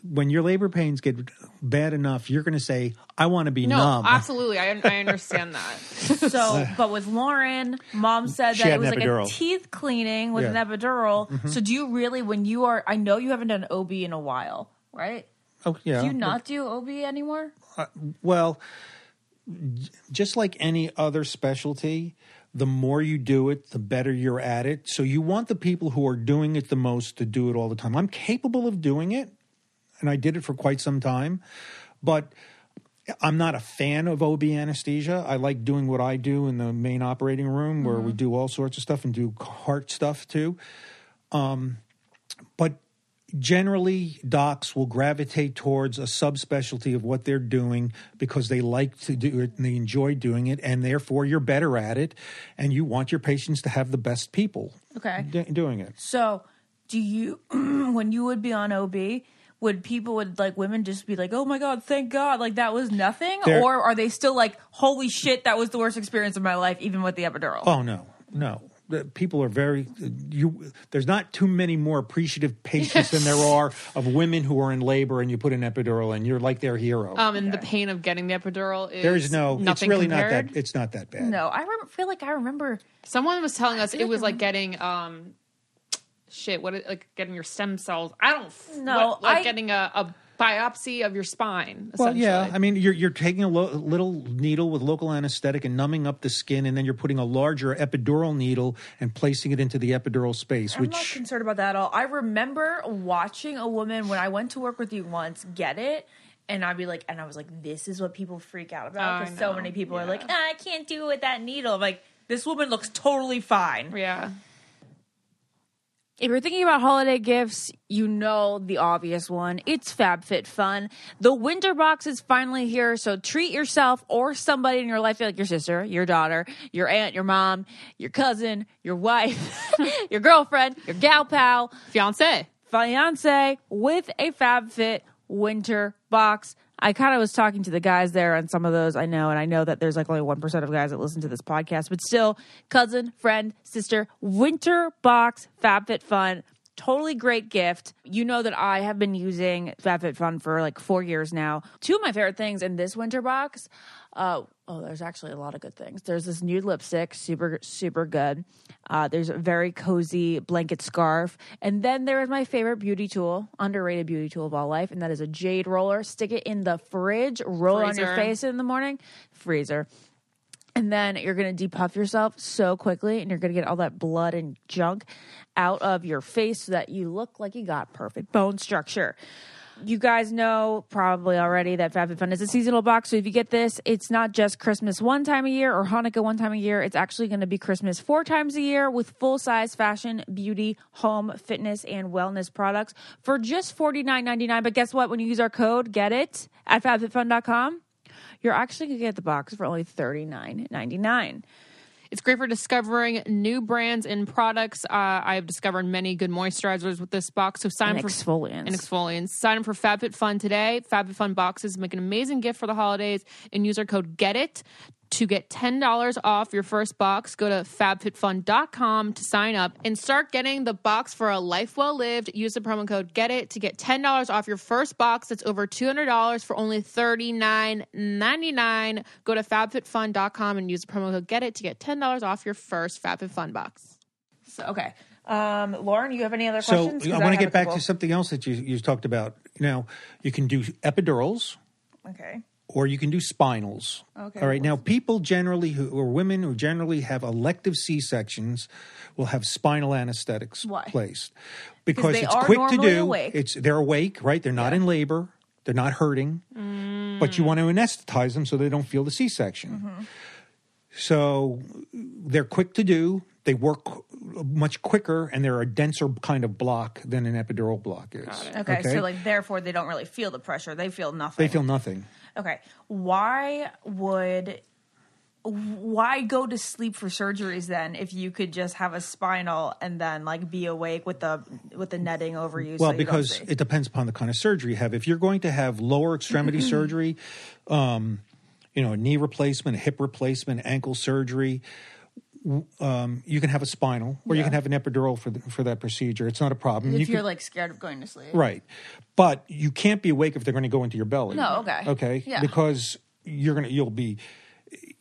when your labor pains get bad enough, you're going to say, "I want to be No, numb." absolutely. I, I understand that. So, but with Lauren, mom said She that it was an like a teeth cleaning with Yeah. Mm-hmm. an epidural. So, do you really, when you are, I know you haven't done OB in a while, right? Oh, yeah. Do you not do OB anymore? Well, j- just like any other specialty, the more you do it, the better you're at it. So you want the people who are doing it the most to do it all the time. I'm capable of doing it, and I did it for quite some time, but I'm not a fan of OB anesthesia. I like doing what I do in the main operating room where we do all sorts of stuff and do heart stuff too. Um, but generally docs will gravitate towards a subspecialty of what they're doing because they like to do it and they enjoy doing it and therefore you're better at it and you want your patients to have the best people Okay. d- doing it So, do you, when you would be on OB, would people would like women just be like, "Oh my god, thank God!" Like that was nothing, There- or are they still like, "Holy shit, that was the worst experience of my life," even with the epidural? oh no no people are very you there's not too many more appreciative patients than there are of women who are in labor and you put an epidural and you're like their hero Um, and the pain of getting the epidural is there's no it's really compared. not that it's not that bad No, I rem- feel like I remember. Someone was telling us it was I like getting um shit. What like getting your stem cells? I don't f- No, what- like I- getting a, a biopsy of your spine. Well, yeah. I mean, you're you're taking a lo- little needle with local anesthetic and numbing up the skin, and then you're putting a larger epidural needle and placing it into the epidural space. I'm not concerned about that at all. I remember watching a woman when I went to work with you once get it. And I'd be like, and I was like, this is what people freak out about I because so many people are like, ah, I can't do it with that needle. I'm like, this woman looks totally fine. yeah. If you're thinking about holiday gifts, you know the obvious one. It's FabFitFun. The winter box is finally here, so treat yourself or somebody in your life, like your sister, your daughter, your aunt, your mom, your cousin, your wife, your girlfriend, your gal pal, Fiance. fiance with a FabFit winter box. I kind of was talking to the guys there on some of those, I know, and I know that there's like only 1% of guys that listen to this podcast, but still, cousin, friend, sister, winter box, FabFitFun. Totally great gift. You know that I have been using FabFitFun for like four years now. Two of my favorite things in this winter box. Uh, oh, there's actually a lot of good things. There's this nude lipstick, super, super good. Uh, there's a very cozy blanket scarf. And then there is my favorite beauty tool, underrated beauty tool of all life, and that is a jade roller. Stick it in the fridge, roll it on your face in the morning, freezer. And then you're going to depuff yourself so quickly, and you're going to get all that blood and junk out of your face so that you look like you got perfect bone structure. You guys know probably already that FabFitFun is a seasonal box. So if you get this, it's not just Christmas one time a year or Hanukkah one time a year. It's actually going to be Christmas four times a year with full size fashion, beauty, home, fitness, and wellness products for just forty nine ninety nine. But guess what? When you use our code, get it at FabFitFun.com, you're actually going to get the box for only thirty nine ninety nine. It's great for discovering new brands and products. Uh, I've discovered many good moisturizers with this box. So sign And for exfoliants. and exfoliants. Sign up for FabFitFun today. FabFitFun boxes make an amazing gift for the holidays, and use our code Get It to get ten dollars off your first box. Go to FabFitFun.com to sign up and start getting the box for a life well lived. Use the promo code Get It to get ten dollars off your first box. That's over two hundred dollars for only thirty nine ninety nine. Go to FabFitFun.com and use the promo code Get It to get ten dollars off your first FabFitFun box. So, okay. Um, Lauren, you have any other So questions? 'Cause I want to get back couple. to something else that you, you talked about. Now, you can do epidurals Okay. Or you can do spinals. Okay, All right. Now, people generally who or women who generally have elective C sections will have spinal anesthetics Why? placed because it's quick to do. awake. It's they're awake, right? They're not in labor. They're not hurting, but you want to anesthetize them so they don't feel the C section. Mm-hmm. So they're quick to do. They work much quicker, and they're a denser kind of block than an epidural block is. Okay, so like therefore they don't really feel the pressure. They feel nothing. they feel nothing. Okay. Why would why go to sleep for surgeries then if you could just have a spinal and then like be awake with the with the netting over you? so Well, you because it depends upon the kind of surgery you have. If you're going to have lower extremity surgery, um, you know, a knee replacement, a hip replacement, ankle surgery, um, you can have a spinal or you can have an epidural for the, for that procedure. It's not a problem. if you are like scared of going to sleep. right, but you can't be awake if they're going to go into your belly. No, okay. okay, Yeah. because you're gonna you'll be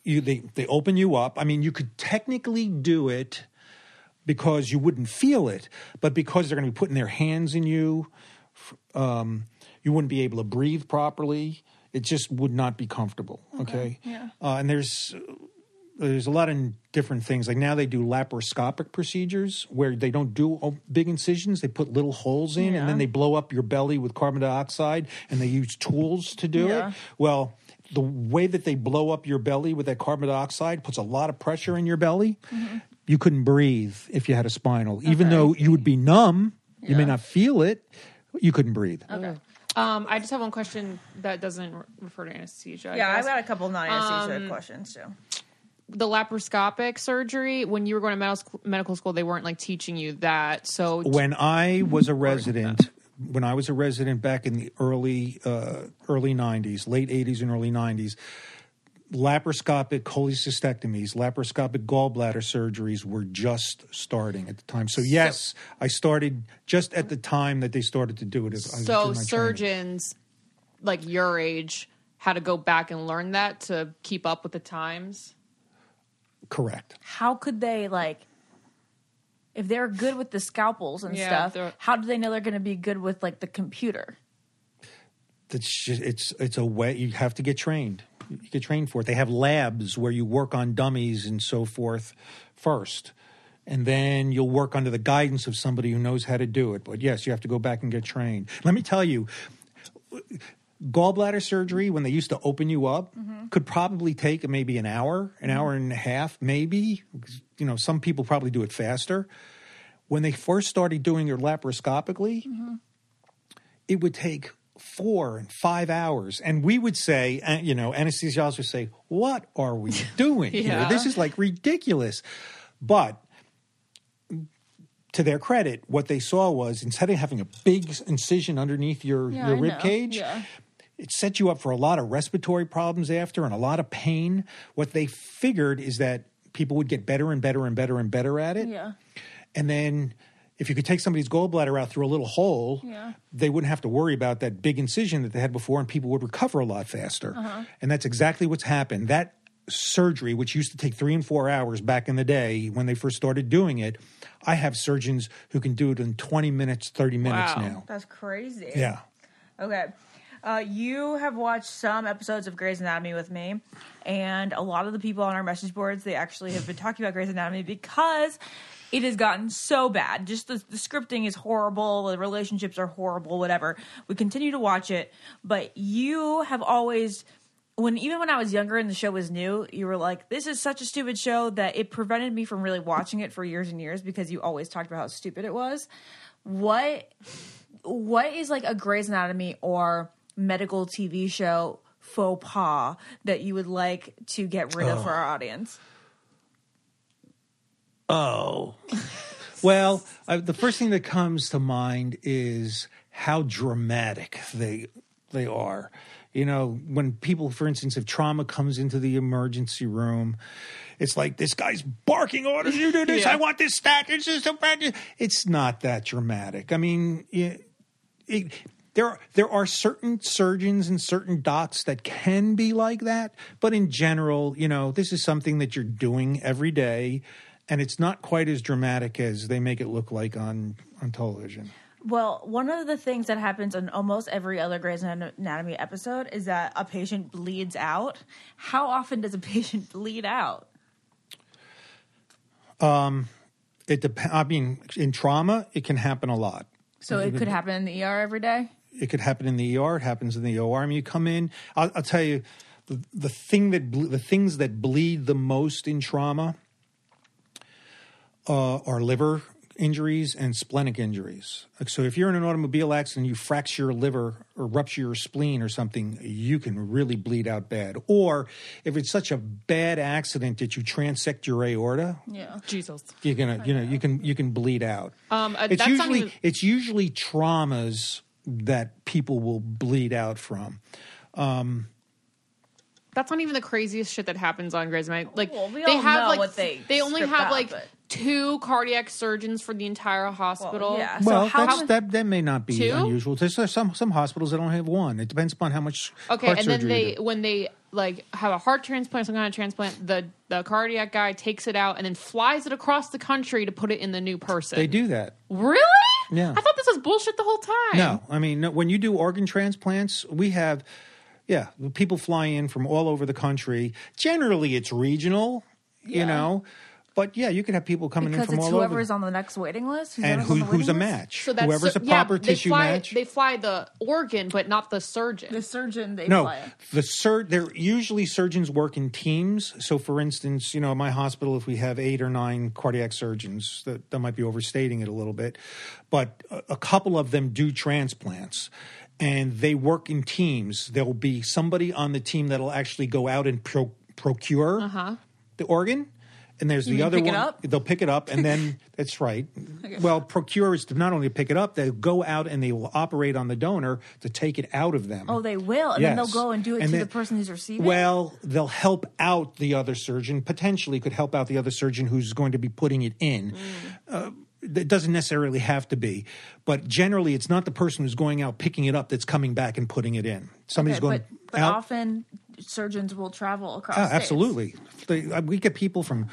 you they they open you up. I mean, you could technically do it because you wouldn't feel it, but because they're going to be putting their hands in you, um, you wouldn't be able to breathe properly. It just would not be comfortable. Okay, yeah. Uh, and there's there's a lot of different things. Like now they do laparoscopic procedures where they don't do big incisions; they put little holes in, and then they blow up your belly with carbon dioxide, and they use tools to do Yeah. it. Well. The way that they blow up your belly with that carbon dioxide puts a lot of pressure in your belly you couldn't breathe if you had a spinal. Even though you would be numb, you may not feel it, you couldn't breathe. Um, I just have one question that doesn't refer to anesthesia. I Yeah, I've got a couple non anesthesia Um, questions too. The laparoscopic surgery. When you were going to medical school, medical school, they weren't like teaching you that. So When I was a resident, when I was a resident back in the early uh, early '90s, late '80s and early '90s, laparoscopic cholecystectomies, laparoscopic gallbladder surgeries were just starting at the time. So yes, I started just at the time that they started to do it. As so my training. surgeons like your age had to go back and learn that to keep up with the times. Correct. How could they like if they're good with the scalpels and Yeah, they're- stuff, how do they know they're gonna be good with like the computer? It's just, it's it's a way you have to get trained. You get trained for it. They have labs where you work on dummies and so forth first, and then you'll work under the guidance of somebody who knows how to do it. But yes, you have to go back and get trained. Let me tell you, gallbladder surgery when they used to open you up could probably take maybe an hour, an hour and a half, maybe. You know, some people probably do it faster. When they first started doing it laparoscopically, it would take four and five hours. And we would say, uh, you know, anesthesiologists would say, What are we doing here? This is like ridiculous. But to their credit, what they saw was instead of having a big incision underneath your, Yeah, your rib cage, Yeah. It set you up for a lot of respiratory problems after and a lot of pain. What they figured is that people would get better and better and better and better at it. Yeah. And then if you could take somebody's gallbladder out through a little hole, Yeah. they wouldn't have to worry about that big incision that they had before, and people would recover a lot faster. Uh-huh. And that's exactly what's happened. That surgery, which used to take three and four hours back in the day when they first started doing it, I have surgeons who can do it in 20 minutes, 30 minutes Wow. now. That's crazy. Yeah. Okay. Uh, you have watched some episodes of Grey's Anatomy with me, and a lot of the people on our message boards they actually have been talking about Grey's Anatomy because it has gotten so bad. Just the, the scripting is horrible, the relationships are horrible, whatever. We continue to watch it, but you have always when even when I was younger and the show was new, you were like, "This is such a stupid show that it prevented me from really watching it for years and years because you always talked about how stupid it was." What what is like a Grey's Anatomy or medical TV show faux pas that you would like to get rid of oh. for our audience? Oh. well, I, the first thing that comes to mind is how dramatic they they are. You know, when people, for instance, if trauma comes into the emergency room, it's like this guy's barking orders. You do this. Yeah. I want this stat. It's just bad. It's not that dramatic. I mean, it, it, there are, there are certain surgeons and certain docs that can be like that, but in general, you know, this is something that you're doing every day, and it's not quite as dramatic as they make it look like on on television. Well, one of the things that happens in almost every other Grey's Anatomy episode is that a patient bleeds out. How often does a patient bleed out? It depends. I mean, in trauma, it can happen a lot. So it could happen in the ER every day. It could happen in the ER. It happens in the OR. I mean, you come in. I'll, I'll tell you, the, the thing that ble- the things that bleed the most in trauma uh, are liver injuries and splenic injuries. So if you're in an automobile accident, you fracture your liver or rupture your spleen or something, you can really bleed out bad. Or if it's such a bad accident that you transect your aorta, Yeah. Jesus. you're gonna you know you can you can bleed out. Um, uh, it's usually even- it's usually traumas that people will bleed out from. Um, That's not even the craziest shit that happens on Grey's Anatomy. Like Well, we they all have know like what they only have out, like but- two cardiac surgeons for the entire hospital. yeah. So Well, how that's, many- that that may not be Two? unusual. There's there's some some hospitals that don't have one. It depends upon how much Okay, heart and then surgery you they when they like have a heart transplant, some kind of transplant, the the cardiac guy takes it out and then flies it across the country to put it in the new person. they do that. really? Yeah. I thought this was bullshit the whole time. No, I mean no, when you do organ transplants, we have yeah people fly in from all over the country. Generally, it's regional, you know. But yeah, you could have people coming Because in from it's all over. whoever's on the next waiting list. and who, on the who's a list. match? So that's Whoever's a yeah, proper they tissue fly, match. They fly the organ, but not the surgeon. The surgeon they No, fly the sur- They're usually surgeons work in teams. So, for instance, you know, my hospital, if we have eight or nine cardiac surgeons, that, that might be overstating it a little bit, but a, a couple of them do transplants, and they work in teams. There'll be somebody on the team that'll actually go out and pro- procure the organ. And there's the mean other pick it one. up? They'll pick it up, and then that's right. Well, procure is to not only pick it up, they'll go out and they will operate on the donor to take it out of them. Oh, they will, and then they'll go and do it And to then- the person who's receiving. Well, they'll help out the other surgeon, potentially could help out the other surgeon who's going to be putting it in. Uh, it doesn't necessarily have to be, but generally, it's not the person who's going out picking it up that's coming back and putting it in. Somebody's Okay, going but, but out. often surgeons will travel across. Ah, absolutely. They, uh, we get people from,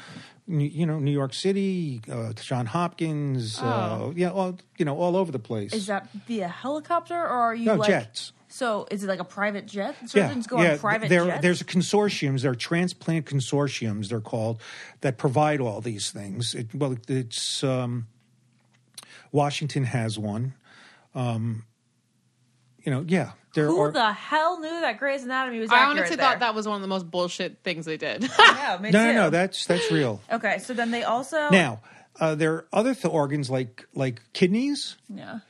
New- you know, New York City, uh, John Hopkins, uh, yeah, all, you know, all over the place. Oh. Is that via helicopter or are you No, like jets. So is it like a private jet? Surgeons go on private there, jets. There's consortiums. There are transplant consortiums. They're called that provide all these things. It, well, it's um, Washington has one. Um, you know, yeah. There Who are. the hell knew that Grey's Anatomy was I honestly there? thought that was one of the most bullshit things they did. Yeah, me no, no, too. no. That's that's real. okay. So then they also Now, uh, there are other th- organs like like kidneys. yeah.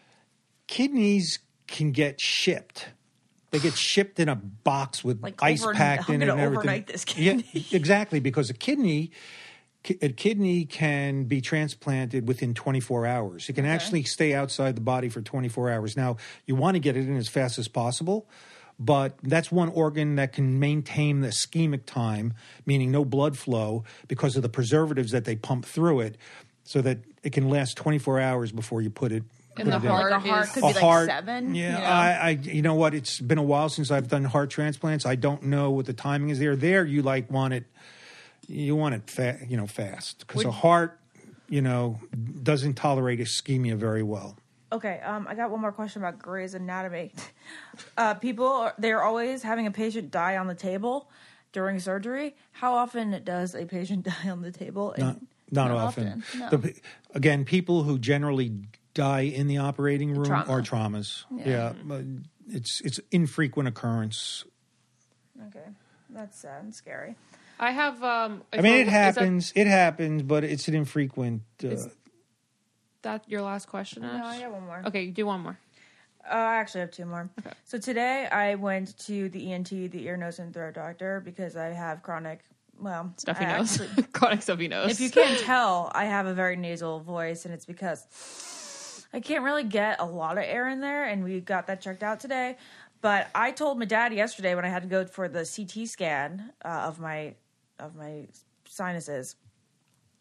Kidneys can get shipped. They get shipped in a box with Like ice over- packed I'm in it and everything. overnight this kidney. Yeah, exactly, because a kidney ki- a kidney can be transplanted within 24 hours. It can actually stay outside the body for 24 hours. Now, you want to get it in as fast as possible, but that's one organ that can maintain the ischemic time, meaning no blood flow because of the preservatives that they pump through it so that it can last 24 hours before you put it And put the heart Like a heart is- could a be like heart, seven. Yeah, you know? I, I, you know what? It's been a while since I've done heart transplants. I don't know what the timing is there. There, you like want it, you want it, fa- you know, fast because a heart, you know, doesn't tolerate ischemia very well. Okay, um, I got one more question about Grey's Anatomy. Uh, people, are- they're always having a patient die on the table during surgery. How often does a patient die on the table? And- Not, Not often. often, no. The- again, people who generally die in the operating room Trauma. are traumas. Yeah, but it's it's infrequent occurrence. Okay, that's sad and scary. I have. Um, I mean, it it is that- happens. It happens, but it's an infrequent. Uh, Is- that your last question? No, Ash? I got one more. Okay, you do one more. Uh, I actually have two more. Okay. So today I went to the ENT, the ear, nose, and throat doctor because I have chronic. Well, Stuffy I nose, actually- chronic stuffy nose. if you can't tell, I have a very nasal voice, and it's because I can't really get a lot of air in there, and we got that checked out today. But I told my dad yesterday when I had to go for the CT scan uh, of my of my sinuses.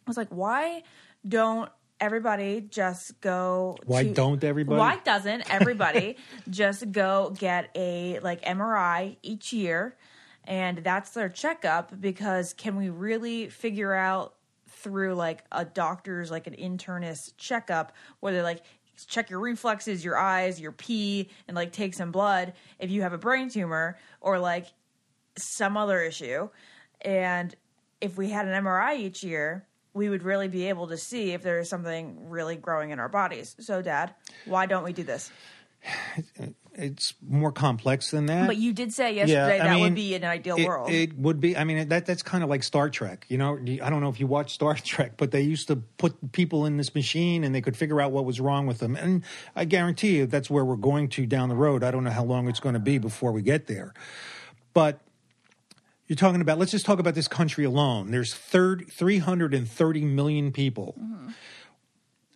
I was like, why don't everybody just go? Why to- don't everybody? Why doesn't everybody just go get a like MRI each year? And that's their checkup because can we really figure out through like a doctor's like an internist checkup where they like check your reflexes, your eyes, your pee, and like take some blood if you have a brain tumor or like some other issue. And if we had an MRI each year, we would really be able to see if there is something really growing in our bodies. So, Dad, why don't we do this? it's more complex than that. But you did say yesterday I that mean, would be an ideal it, world. It would be. I mean, that that's kind of like Star Trek. You know, I don't know if you watch Star Trek, but they used to put people in this machine and they could figure out what was wrong with them. And I guarantee you, that's where we're going to down the road. I don't know how long it's going to be before we get there, but. You're talking about, let's just talk about this country alone. There's third, 330 million people. Mm-hmm.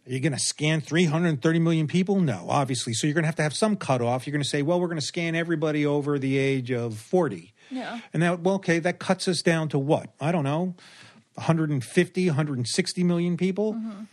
Are you going to scan 330 million people? No, obviously. So you're going to have to have some cutoff. You're going to say, well, we're going to scan everybody over the age of 40. Yeah. And that, well, okay, that cuts us down to what? I don't know, 150, 160 million people. Mm-hmm.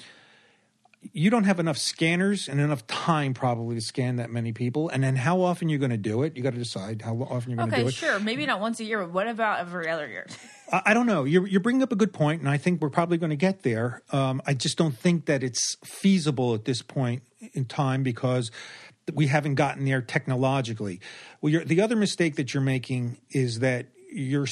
You don't have enough scanners and enough time probably to scan that many people. And then how often you're going to do it? You got to decide how often you're going to do okay, it. sure. Maybe not once a year, but what about every other year? I I don't know. You're, you're bringing up a good point, and I think we're probably going to get there. Um, I just don't think that it's feasible at this point in time because we haven't gotten there technologically. Well, you're, the other mistake that you're making is that you're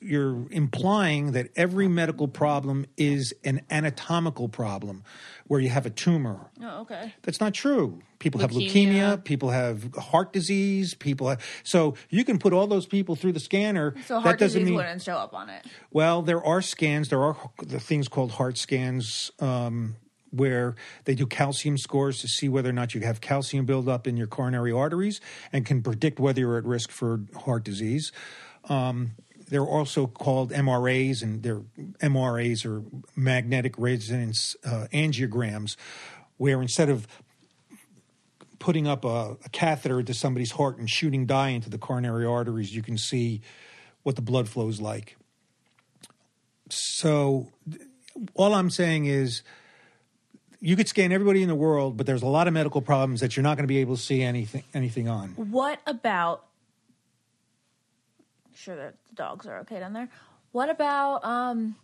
you're implying that every medical problem is an anatomical problem, where you have a tumor. Oh, okay. That's not true. People have Leukemia. leukemia. People have heart disease. People have, so you can put all those people through the scanner. So heart that doesn't disease mean wouldn't show up on it. well, there are scans. There are the things called heart scans um, where they do calcium scores to see whether or not you have calcium buildup in your coronary arteries and can predict whether you're at risk for heart disease. Um, they're also called MRAs, and they're MRAs are magnetic resonance uh, angiograms, where instead of putting up a, a catheter into somebody's heart and shooting dye into the coronary arteries, you can see what the blood flow is like. So, all I'm saying is, you could scan everybody in the world, but there's a lot of medical problems that you're not going to be able to see anything anything on. What about? Sure that the dogs are okay down there. What about um,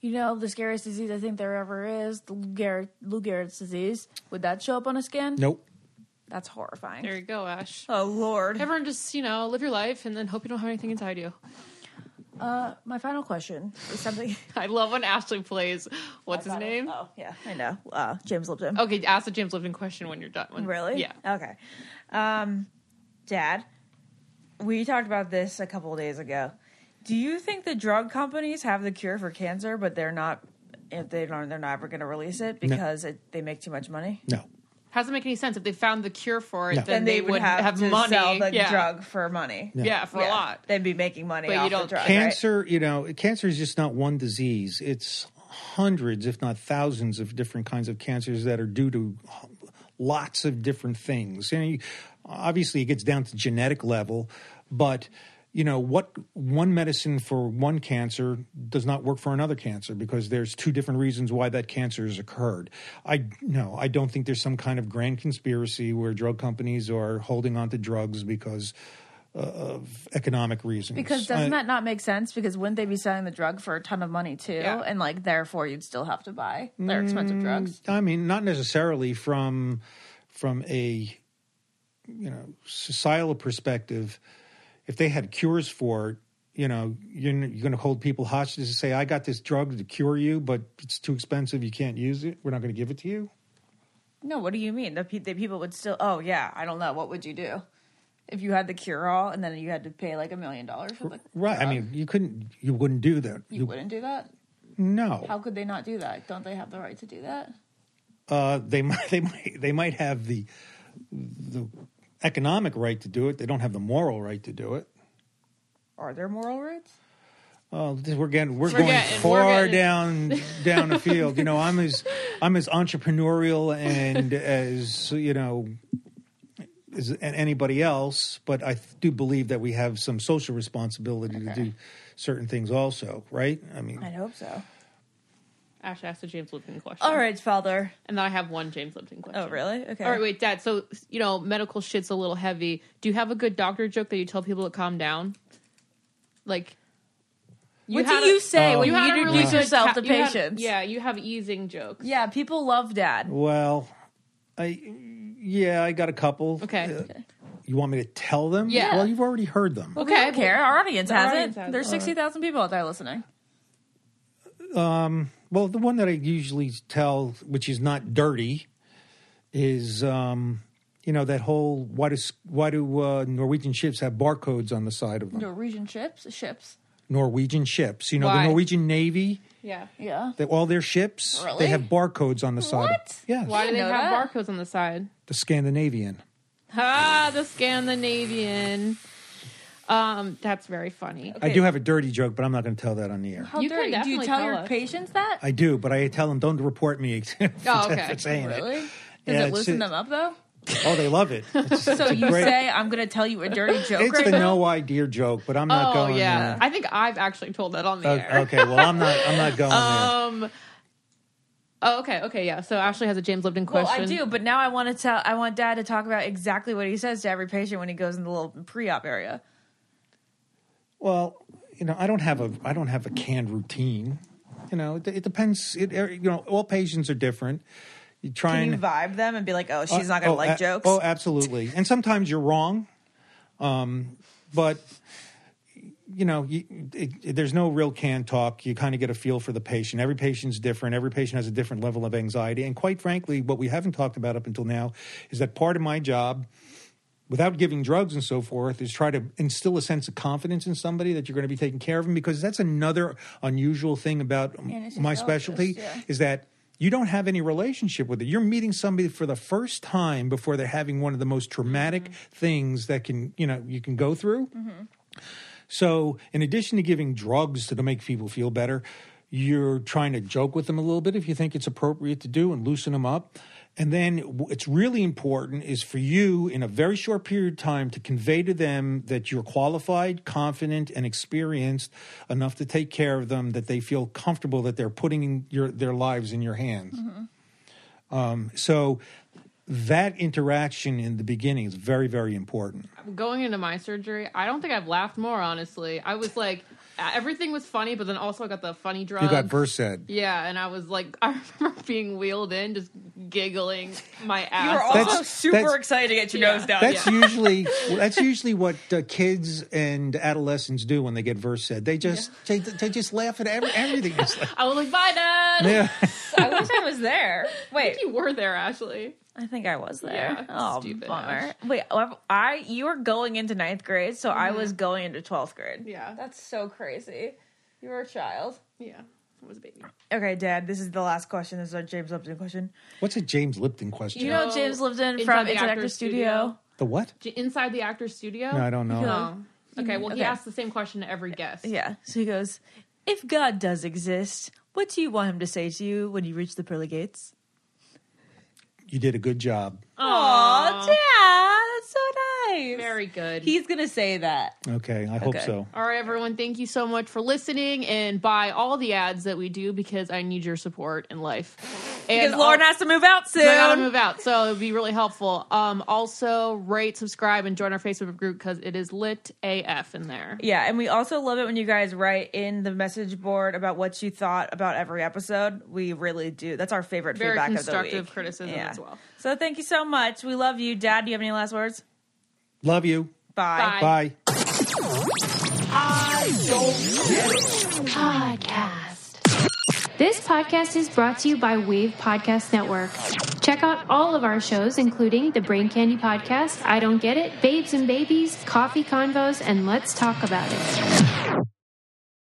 you know, the scariest disease I think there ever is, the Lou Gehrig, Lou Gehrig's disease. Would that show up on a scan? Nope. That's horrifying. There you go, Ash. Oh Lord. Everyone just, you know, live your life and then hope you don't have anything inside you. Uh, my final question is something. I love when Ashley plays. What's his name? Oh yeah, I know. Uh, James Lipton. Okay, ask the James Lipton question when you're done. When- Really? Yeah. Okay. Um, Dad, we talked about this a couple of days ago. Do you think the drug companies have the cure for cancer, but they're not? If they don't, they're not ever going to release it because it, they make too much money. No. Doesn't make any sense. If they found the cure for it, No. then, Then they, would have, have to money. sell the yeah. drug for money. Yeah, for a lot. They'd be making money But you don't- the drug. right? Cancer, you know, cancer is just not one disease. It's hundreds, if not thousands, of different kinds of cancers that are due to lots of different things. And you, obviously, it gets down to genetic level, but you know what one medicine for one cancer does not work for another cancer because there's two different reasons why that cancer has occurred i no i don't think there's some kind of grand conspiracy where drug companies are holding on to drugs because uh, of economic reasons Because doesn't I- that not make sense? Because wouldn't they be selling the drug for a ton of money too? Yeah. And like, therefore, you'd still have to buy their expensive drugs. I mean, not necessarily from from a you know societal perspective, if they had cures for it, you know, you're, you're going to hold people hostage to say, "I got this drug to cure you, but it's too expensive. You can't use it. We're not going to give it to you." No, what do you mean? The, pe- the people would still. Oh yeah, I don't know. What would you do if you had the cure all and then you had to pay like a million dollars for the Right. I mean, you couldn't. You wouldn't do that. you wouldn't do that. No. How could they not do that? Don't they have the right to do that? uh, they might they might they might have the the economic right to do it. They don't have the moral right to do it. Are there moral rights? Oh, we're getting we're, We're going getting- we're far getting- down down the field. You know, I'm as I'm as entrepreneurial and as you know as anybody else, but I do believe that we have some social responsibility to do certain things also, right? I mean, I hope so. Ashley asked a James Lipton question. All right, father. And then I have one James Lipton question. Oh, really? Okay. All right, wait, Dad. So, you know, medical shit's a little heavy. Do you have a good doctor joke that you tell people to calm down? Like, What do a- you say Oh. when you, had a introduce good yourself ca- to you had- patients? yeah, you have easing jokes. Yeah, people love dad. well, I yeah, I got a couple. Okay. Uh, you want me to tell them? Yeah. Well, you've already heard them. Okay, Okay, I don't care. Our audience the has audience it. has There's sixty thousand people out there listening. Well, the one that I usually tell, which is not dirty, is um, you know that whole why does why do uh, Norwegian ships have barcodes on the side of them? Norwegian ships, ships. Norwegian ships, you know Why? the Norwegian Navy, Yeah. Yeah. they, all their ships Really? they have barcodes on the side. What? Of, yes, Why do they have that. barcodes on the side? the Scandinavian. Ah, the Scandinavian. Um, that's very funny. I do have a dirty joke, but I'm not going to tell that on the air. How You can dirty. Do you definitely tell tell your us. patients that? I do, but I tell them don't report me for, Oh, okay. for saying really? it. Does Yeah, it it's loosen it. them up though? Oh, they love it. It's, So it's you great- say I'm going to tell you a dirty joke it's right the now? no idea joke, but I'm not Oh going yeah, there. I think I've actually told that on the O- air. Okay, well I'm not. I'm not going there. Um. Oh, okay, okay, yeah. So Ashley has a James Lipton Well, question. I do, but now I want to tell. I want Dad to talk about exactly what he says to every patient when he goes in the little pre-op area. Well, you know, I don't have a. I don't have a canned routine. You know, it, it depends. It, er, you know, all patients are different. You try Can and you vibe them and be like, "Oh, she's not going to oh, like a- jokes." Oh, absolutely. And sometimes you're wrong, um, but you know, you, it, it- there's no real canned talk. You kind of get a feel for the patient. Every patient's different. Every patient has a different level of anxiety. And quite frankly, what we haven't talked about up until now is that part of my job, without giving drugs and so forth, is try to instill a sense of confidence in somebody that you're going to be taking care of them. Because that's another unusual thing about my specialty yeah. is that you don't have any relationship with it. You're meeting somebody for the first time before they're having one of the most traumatic Mm-hmm. things that can, you know, you can go through. So, in addition to giving drugs to make people feel better, you're trying to joke with them a little bit if you think it's appropriate to do and loosen them up. And then what's really important is for you in a very short period of time to convey to them that you're qualified, confident, and experienced enough to take care of them, that they feel comfortable that they're putting your, their lives in your hands. Um, so that interaction in the beginning is very, very important. Going into my surgery, I don't think I've laughed more. Honestly, I was like, everything was funny, but then also I got the funny drugs. You got Versed. Yeah, and I was like, I remember being wheeled in, just giggling my ass. You were off. also That's- super that's- excited to get your Yeah. nose down. That's usually that's usually what uh, kids and adolescents do when they get Versed. They just they, they just laugh at every, everything. Like, I was like, bye, Dad. yeah. I wish I was there. I Wait, think you were there, Ashley. I think I was there. Yeah, oh, stupid bummer. Ash. Wait, oh, I you were going into ninth grade, so I mm-hmm. was going into twelfth grade. Yeah. that's so crazy. You were a child. Yeah, I was a baby. Okay, Dad. This is the last question. This is our James Lipton question. What's a James Lipton question? You know know, James Lipton Inside from the Inside Actor Actors Studio. Studio? the what? Inside the actor's studio. No, I don't know. Oh. Okay, well, he Okay. asked the same question to every guest. Yeah. So he goes, "If God does exist, what do you want him to say to you when you reach the pearly gates?" You did a good job. Aw, Dad, that's so nice. Very good. He's gonna say that. Okay, I hope Okay. so. All right, everyone. Thank you so much for listening and buy all the ads that we do because I need your support in life. Because And Lauren al- has to move out soon. I gotta move out, so it'd be really helpful. Um, also, rate, subscribe, and join our Facebook group because it is lit AF in there. Yeah, and we also love it when you guys write in the message board about what you thought about every episode. We really do. That's our favorite Very feedback of the constructive week. criticism Yeah. as well. So thank you so much. We love you, Dad. Do you have any last words? Love you. Bye. Bye. Bye. Podcast. This podcast is brought to you by Wave Podcast Network. Check out all of our shows, including the Brain Candy Podcast, I Don't Get It, Babes and Babies, Coffee Convos, and Let's Talk About It.